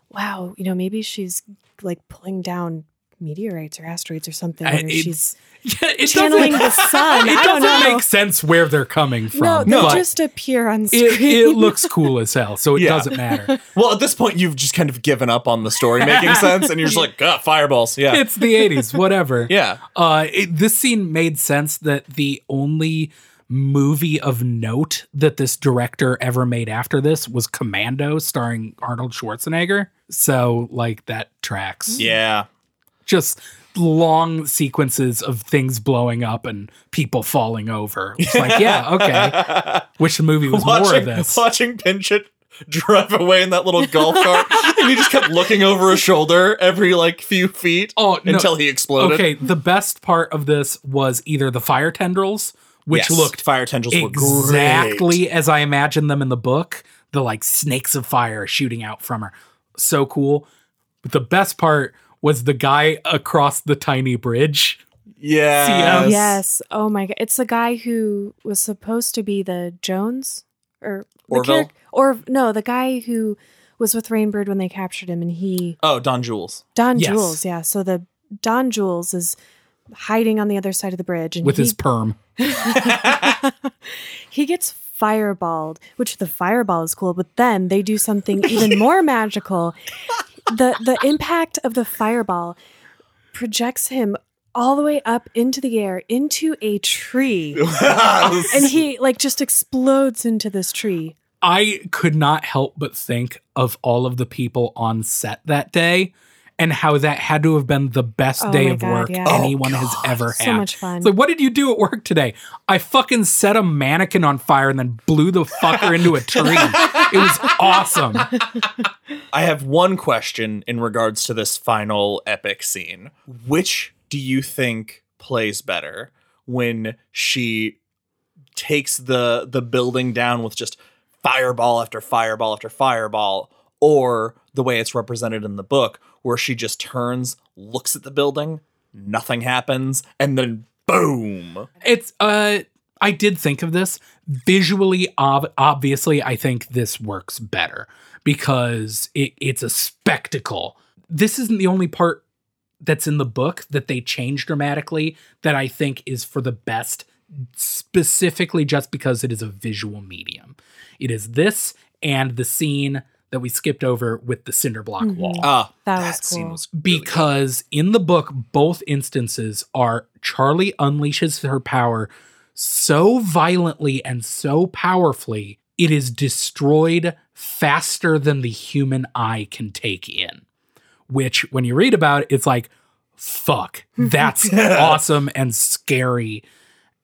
wow, you know, maybe she's like pulling down meteorites or asteroids or something, I- or it- she's [laughs] Yeah, it channeling the [laughs] sun. it I don't doesn't know. make sense where they're coming from. no, they but just appear on screen. it, it [laughs] looks cool as hell, so it Yeah. doesn't matter. Well, at this point you've just kind of given up on the story making sense and you're just like, ah, fireballs. Yeah. It's the 80s, whatever. yeah. Uh, it, this scene made sense that the only movie of note that this director ever made after this was Commando, starring Arnold Schwarzenegger. So, like, that tracks. Yeah. Just long sequences of things blowing up and people falling over. It's like, yeah, okay. [laughs] Wish the movie was more of watching, this. watching Pynchot drive away in that little golf cart and he just kept looking over his shoulder every like few feet Oh, no. until he exploded. Okay, the best part of this was either the fire tendrils, which Yes, looked fire tendrils were exactly as I imagined them in the book. The like snakes of fire shooting out from her. So cool. But the best part was the guy across the tiny bridge. Yeah. CM. yes. Oh my god, it's the guy who was supposed to be the Jones or the Orville? charac- or no, the guy who was with Rainbird when they captured him, and he Oh, Don Jules. Don Yes. Jules, yeah. So the Don Jules is hiding on the other side of the bridge, and with he, his perm. [laughs] he gets fireballed, which the fireball is cool. But then they do something even [laughs] more magical. The The impact of the fireball projects him all the way up into the air into a tree, [laughs] and he like just explodes into this tree. I could not help but think of all of the people on set that day and how that had to have been the best Oh day of God, work yeah. Oh, anyone Oh, has ever had. So much fun. It's like, what did you do at work today? I fucking set a mannequin on fire and then blew the fucker into a tree. [laughs] It was awesome. I have one question in regards to this final epic scene. Which do you think plays better when she takes the the building down with just fireball after fireball after fireball or the way it's represented in the book where she just turns, looks at the building, nothing happens and then boom. It's uh I did think of this visually ob- obviously I think this works better because it, it's a spectacle. This isn't the only part that's in the book that they change dramatically that I think is for the best specifically just because it is a visual medium. It is this and the scene that we skipped over with the cinder block wall. Ah, That that, was cool. was really good. because in the book both instances are charlie unleashes her power so violently and so powerfully it is destroyed faster than the human eye can take in. Which when you read about it it's like fuck [laughs] that's awesome and scary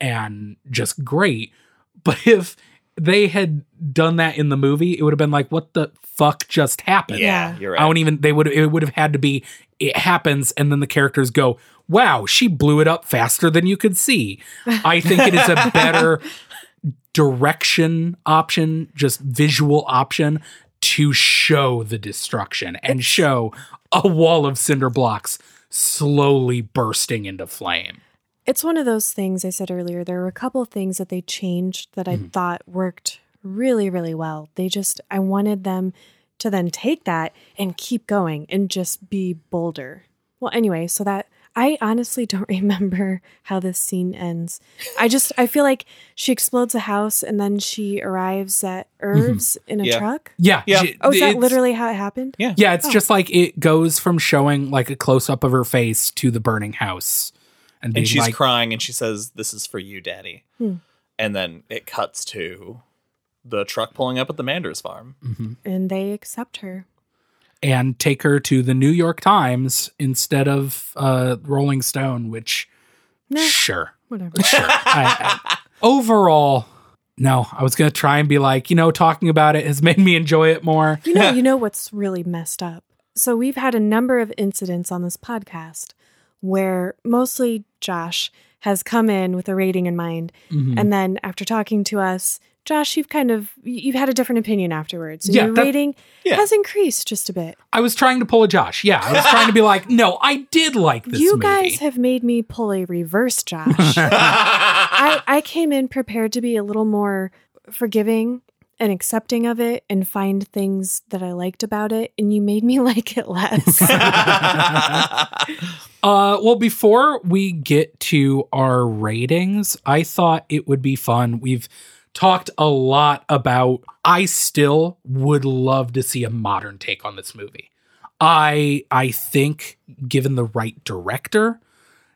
and just great. But if they had done that in the movie it would have been like what the fuck just happened yeah, Yeah. you're right. I don't even they would it would have had to be it happens and then the characters go, "Wow, she blew it up faster than you could see." [laughs] I think it is a better direction option, just visual option to show the destruction and show a wall of cinder blocks slowly bursting into flame. It's one of those things I said earlier. There were a couple of things that they changed that I mm-hmm. thought worked really, really well. They just, I wanted them to then take that and keep going and just be bolder. Well, anyway, so that I honestly [laughs] don't remember how this scene ends. I just, I feel like she explodes a house and then she arrives at mm-hmm. Irv's in a Yeah. truck. Yeah. Yeah. Oh, is that it's- literally how it happened? Yeah. Yeah, it's Oh. just like it goes from showing like a close up of her face to the burning house. And, being and she's like, crying and she says this is for you daddy Hmm. and then it cuts to the truck pulling up at the manders farm Mhm. And they accept her. and take her to the New York Times instead of uh, Rolling Stone, which Nah. sure, Whatever. sure. I, I, overall, no, I was gonna try and be like, you know, talking about it has made me enjoy it more. You know, [laughs] you know what's really messed up. So we've had a number of incidents on this podcast where mostly Josh has come in with a rating in mind, Mhm. and then after talking to us, Josh, you've kind of you've had a different opinion afterwards. And Yeah, your that- rating Yeah. has increased just a bit. I was trying to pull a Josh. Yeah, I was trying to be like, [laughs] no, I did like this you movie. guys have made me pull a reverse [laughs] Josh. I, I came in prepared to be a little more forgiving and accepting of it and find things that I liked about it, and you made me [laughs] like it less. [laughs] [laughs] Uh, well, before we get to our ratings, I thought it would be fun. We've talked a lot about. I still would love to see a modern take on this movie. I I think, given the right director,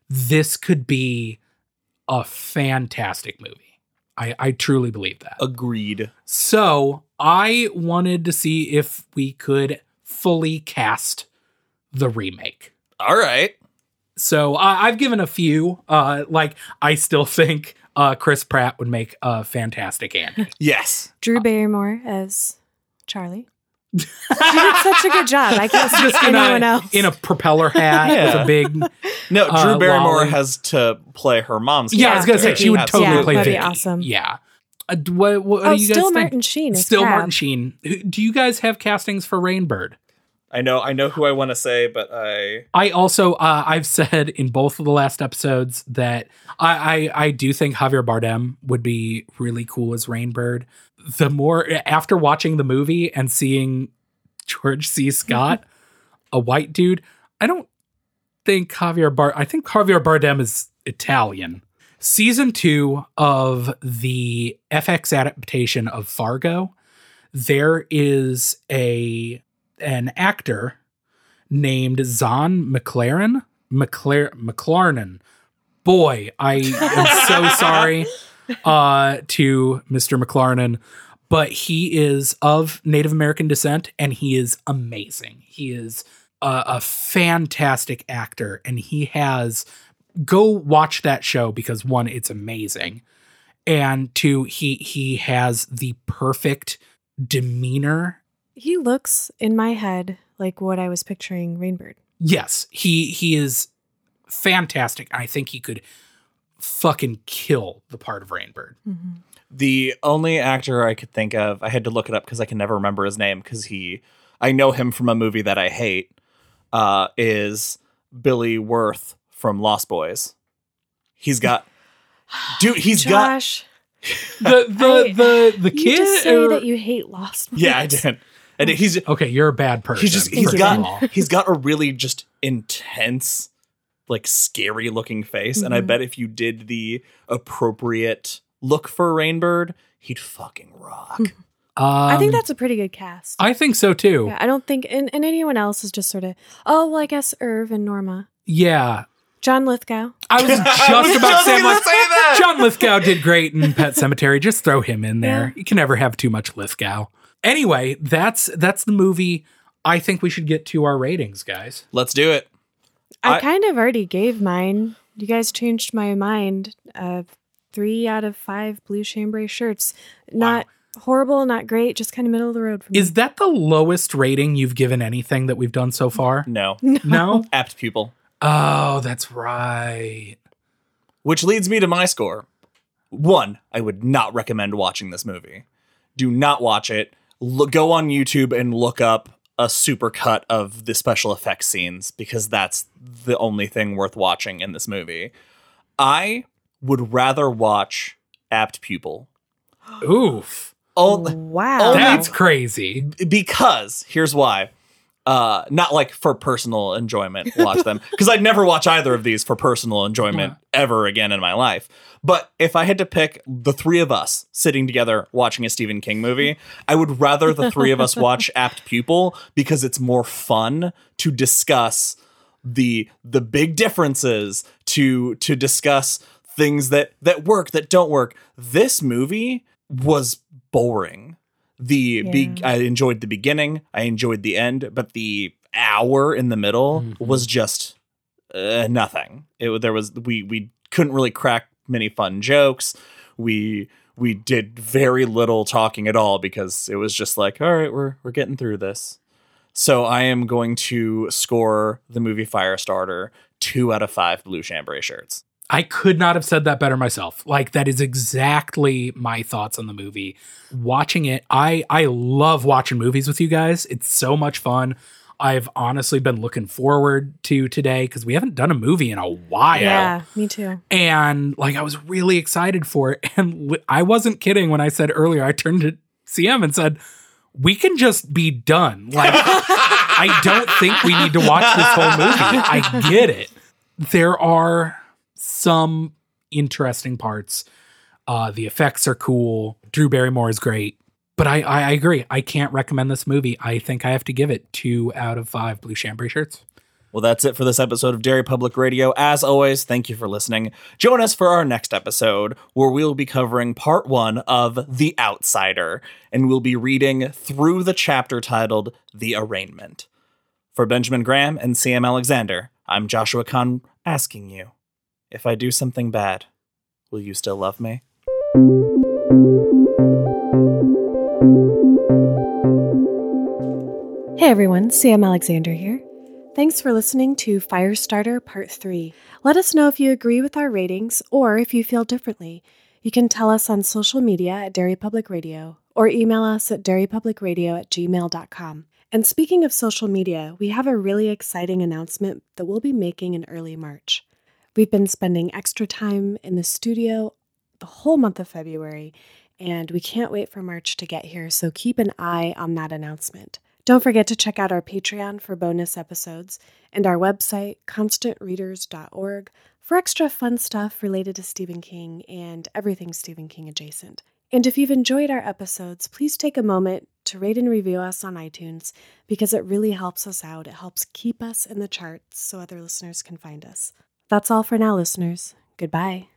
this could be a fantastic movie. I, I truly believe that. Agreed. So I wanted to see if we could fully cast the remake. All right. So I I've given a few. Uh, like I still think uh, Chris Pratt would make a fantastic Andy. [laughs] Yes. Drew Barrymore as Charlie. She did such a good job. I can't see Just in anyone a, else. in a propeller hat Yeah. with a big. No, Drew Uh, Barrymore Lolly. has to play her mom's. Yeah, I was gonna say she would Absolutely. totally play that'd be Vicky. awesome. Yeah. Uh, d- what, what oh, do you guys still think? Martin Sheen. Still Crab. Martin Sheen. Do you guys have castings for Rainbird? I know. I know who I want to say, but I. I also uh, I've said in both of the last episodes that I, I I do think Javier Bardem would be really cool as Rainbird. The more after watching the movie and seeing George C. [laughs] Scott, a white dude, I don't think Javier Bard. I think Javier Bardem is Italian. Season two of the FX adaptation of Fargo, there is a an actor named Zahn McLaren. McLaren, McClarnon. Boy, I am so [laughs] sorry uh, to Mr. McLaren, but he is of Native American descent and he is amazing. He is a, a fantastic actor and he has. Go watch that show because one, it's amazing, and two, he he has the perfect demeanor He looks in my head like what I was picturing Rainbird. yes, he he is fantastic. I think he could fucking kill the part of Rainbird. The only actor I could think of, I had to look it up because I can never remember his name because he, I know him from a movie that I hate, uh, is Billy Wirth from Lost Boys. He's got, [sighs] dude, he's got, Josh, The the I- the the you just say or- that you hate Lost. Boys. Yeah, I Boys. did. And he's, okay, you're a bad person. he's just, he's Thank you, got, Ben. he's got a really just intense, like scary looking face. And I Mhm. bet if you did the appropriate look for Rainbird, he'd fucking rock. [laughs] I think Um, that's a pretty good cast. I think so too. yeah, I don't think, and, and anyone else is just sort of, oh, well, I guess Irv and Norma. Yeah, John Lithgow. I was [laughs] I just was about to just say, I'm gonna say that. John Lithgow did great in Pet Sematary. Just throw him in there. Yeah. You can never have too much Lithgow. Anyway, that's that's the movie. I think we should get to our ratings, guys. Let's do it. I, I- kind of already gave mine. You guys changed my mind. Uh, three out of five blue chambray shirts. Not horrible, not great, just kind of middle of the road for me. Is that the lowest rating you've given anything that we've done so far? No. [laughs] No. Apt pupil. Oh, that's right. Which leads me to my score. One, I would not recommend watching this movie. Do not watch it. Look, go on YouTube and look up a supercut of the special effects scenes because that's the only thing worth watching in this movie. I would rather watch Apt Pupil. Oof. Oh, wow. That's crazy. because here's why. Uh, not like for personal enjoyment, [laughs] watch them because I'd never watch either of these for personal enjoyment ever again in my life. But if I had to pick the three of us sitting together watching a Stephen King movie, I would rather the three of us [laughs] watch Apt Pupil because it's more fun to discuss the the big differences to to discuss things that that work that don't work. This movie was boring. The be- I enjoyed the beginning, I enjoyed the end, but the hour in the middle Mhm. was just uh, nothing. It there was we we couldn't really crack many fun jokes. We we did very little talking at all because it was just like, all right, we're we're getting through this. So I am going to score the movie Firestarter two out of five blue chambray shirts. I could not have said that better myself. Like that is exactly my thoughts on the movie. Watching it, I I love watching movies with you guys. It's so much fun. I've honestly been looking forward to today because we haven't done a movie in a while. Yeah, me too. And like I was really excited for it. [laughs] And I wasn't kidding when I said earlier, I turned to CM and said, we can just be done. Like, [laughs] I don't think we need to watch this whole movie. I get it. There are some interesting parts. Uh, the effects are cool. Drew Barrymore is great. But I, I, I agree. I can't recommend this movie. I think I have to give it two out of five blue chambray shirts. Well, that's it for this episode of Derry Public Radio. As always, thank you for listening. Join us for our next episode, where we'll be covering part one of The Outsider, and we'll be reading through the chapter titled The Arraignment. For Benjamin Graham and Sam Alexander, I'm Joshua Kahn asking you if I do something bad, will you still love me? Hey everyone, Sam Alexander here. Thanks for listening to Firestarter Part 3. Let us know if you agree with our ratings or if you feel differently. You can tell us on social media at Derry Public Radio or email us at derrypublicradio at gmail.com. And speaking of social media, we have a really exciting announcement that we'll be making in early March. We've been spending extra time in the studio the whole month of February, and we can't wait for March to get here, so keep an eye on that announcement. Don't forget to check out our Patreon for bonus episodes and our website, constantreaders.org, for extra fun stuff related to Stephen King and everything Stephen King adjacent. And if you've enjoyed our episodes, please take a moment to rate and review us on iTunes because it really helps us out. It helps keep us in the charts so other listeners can find us. That's all for now, listeners. Goodbye.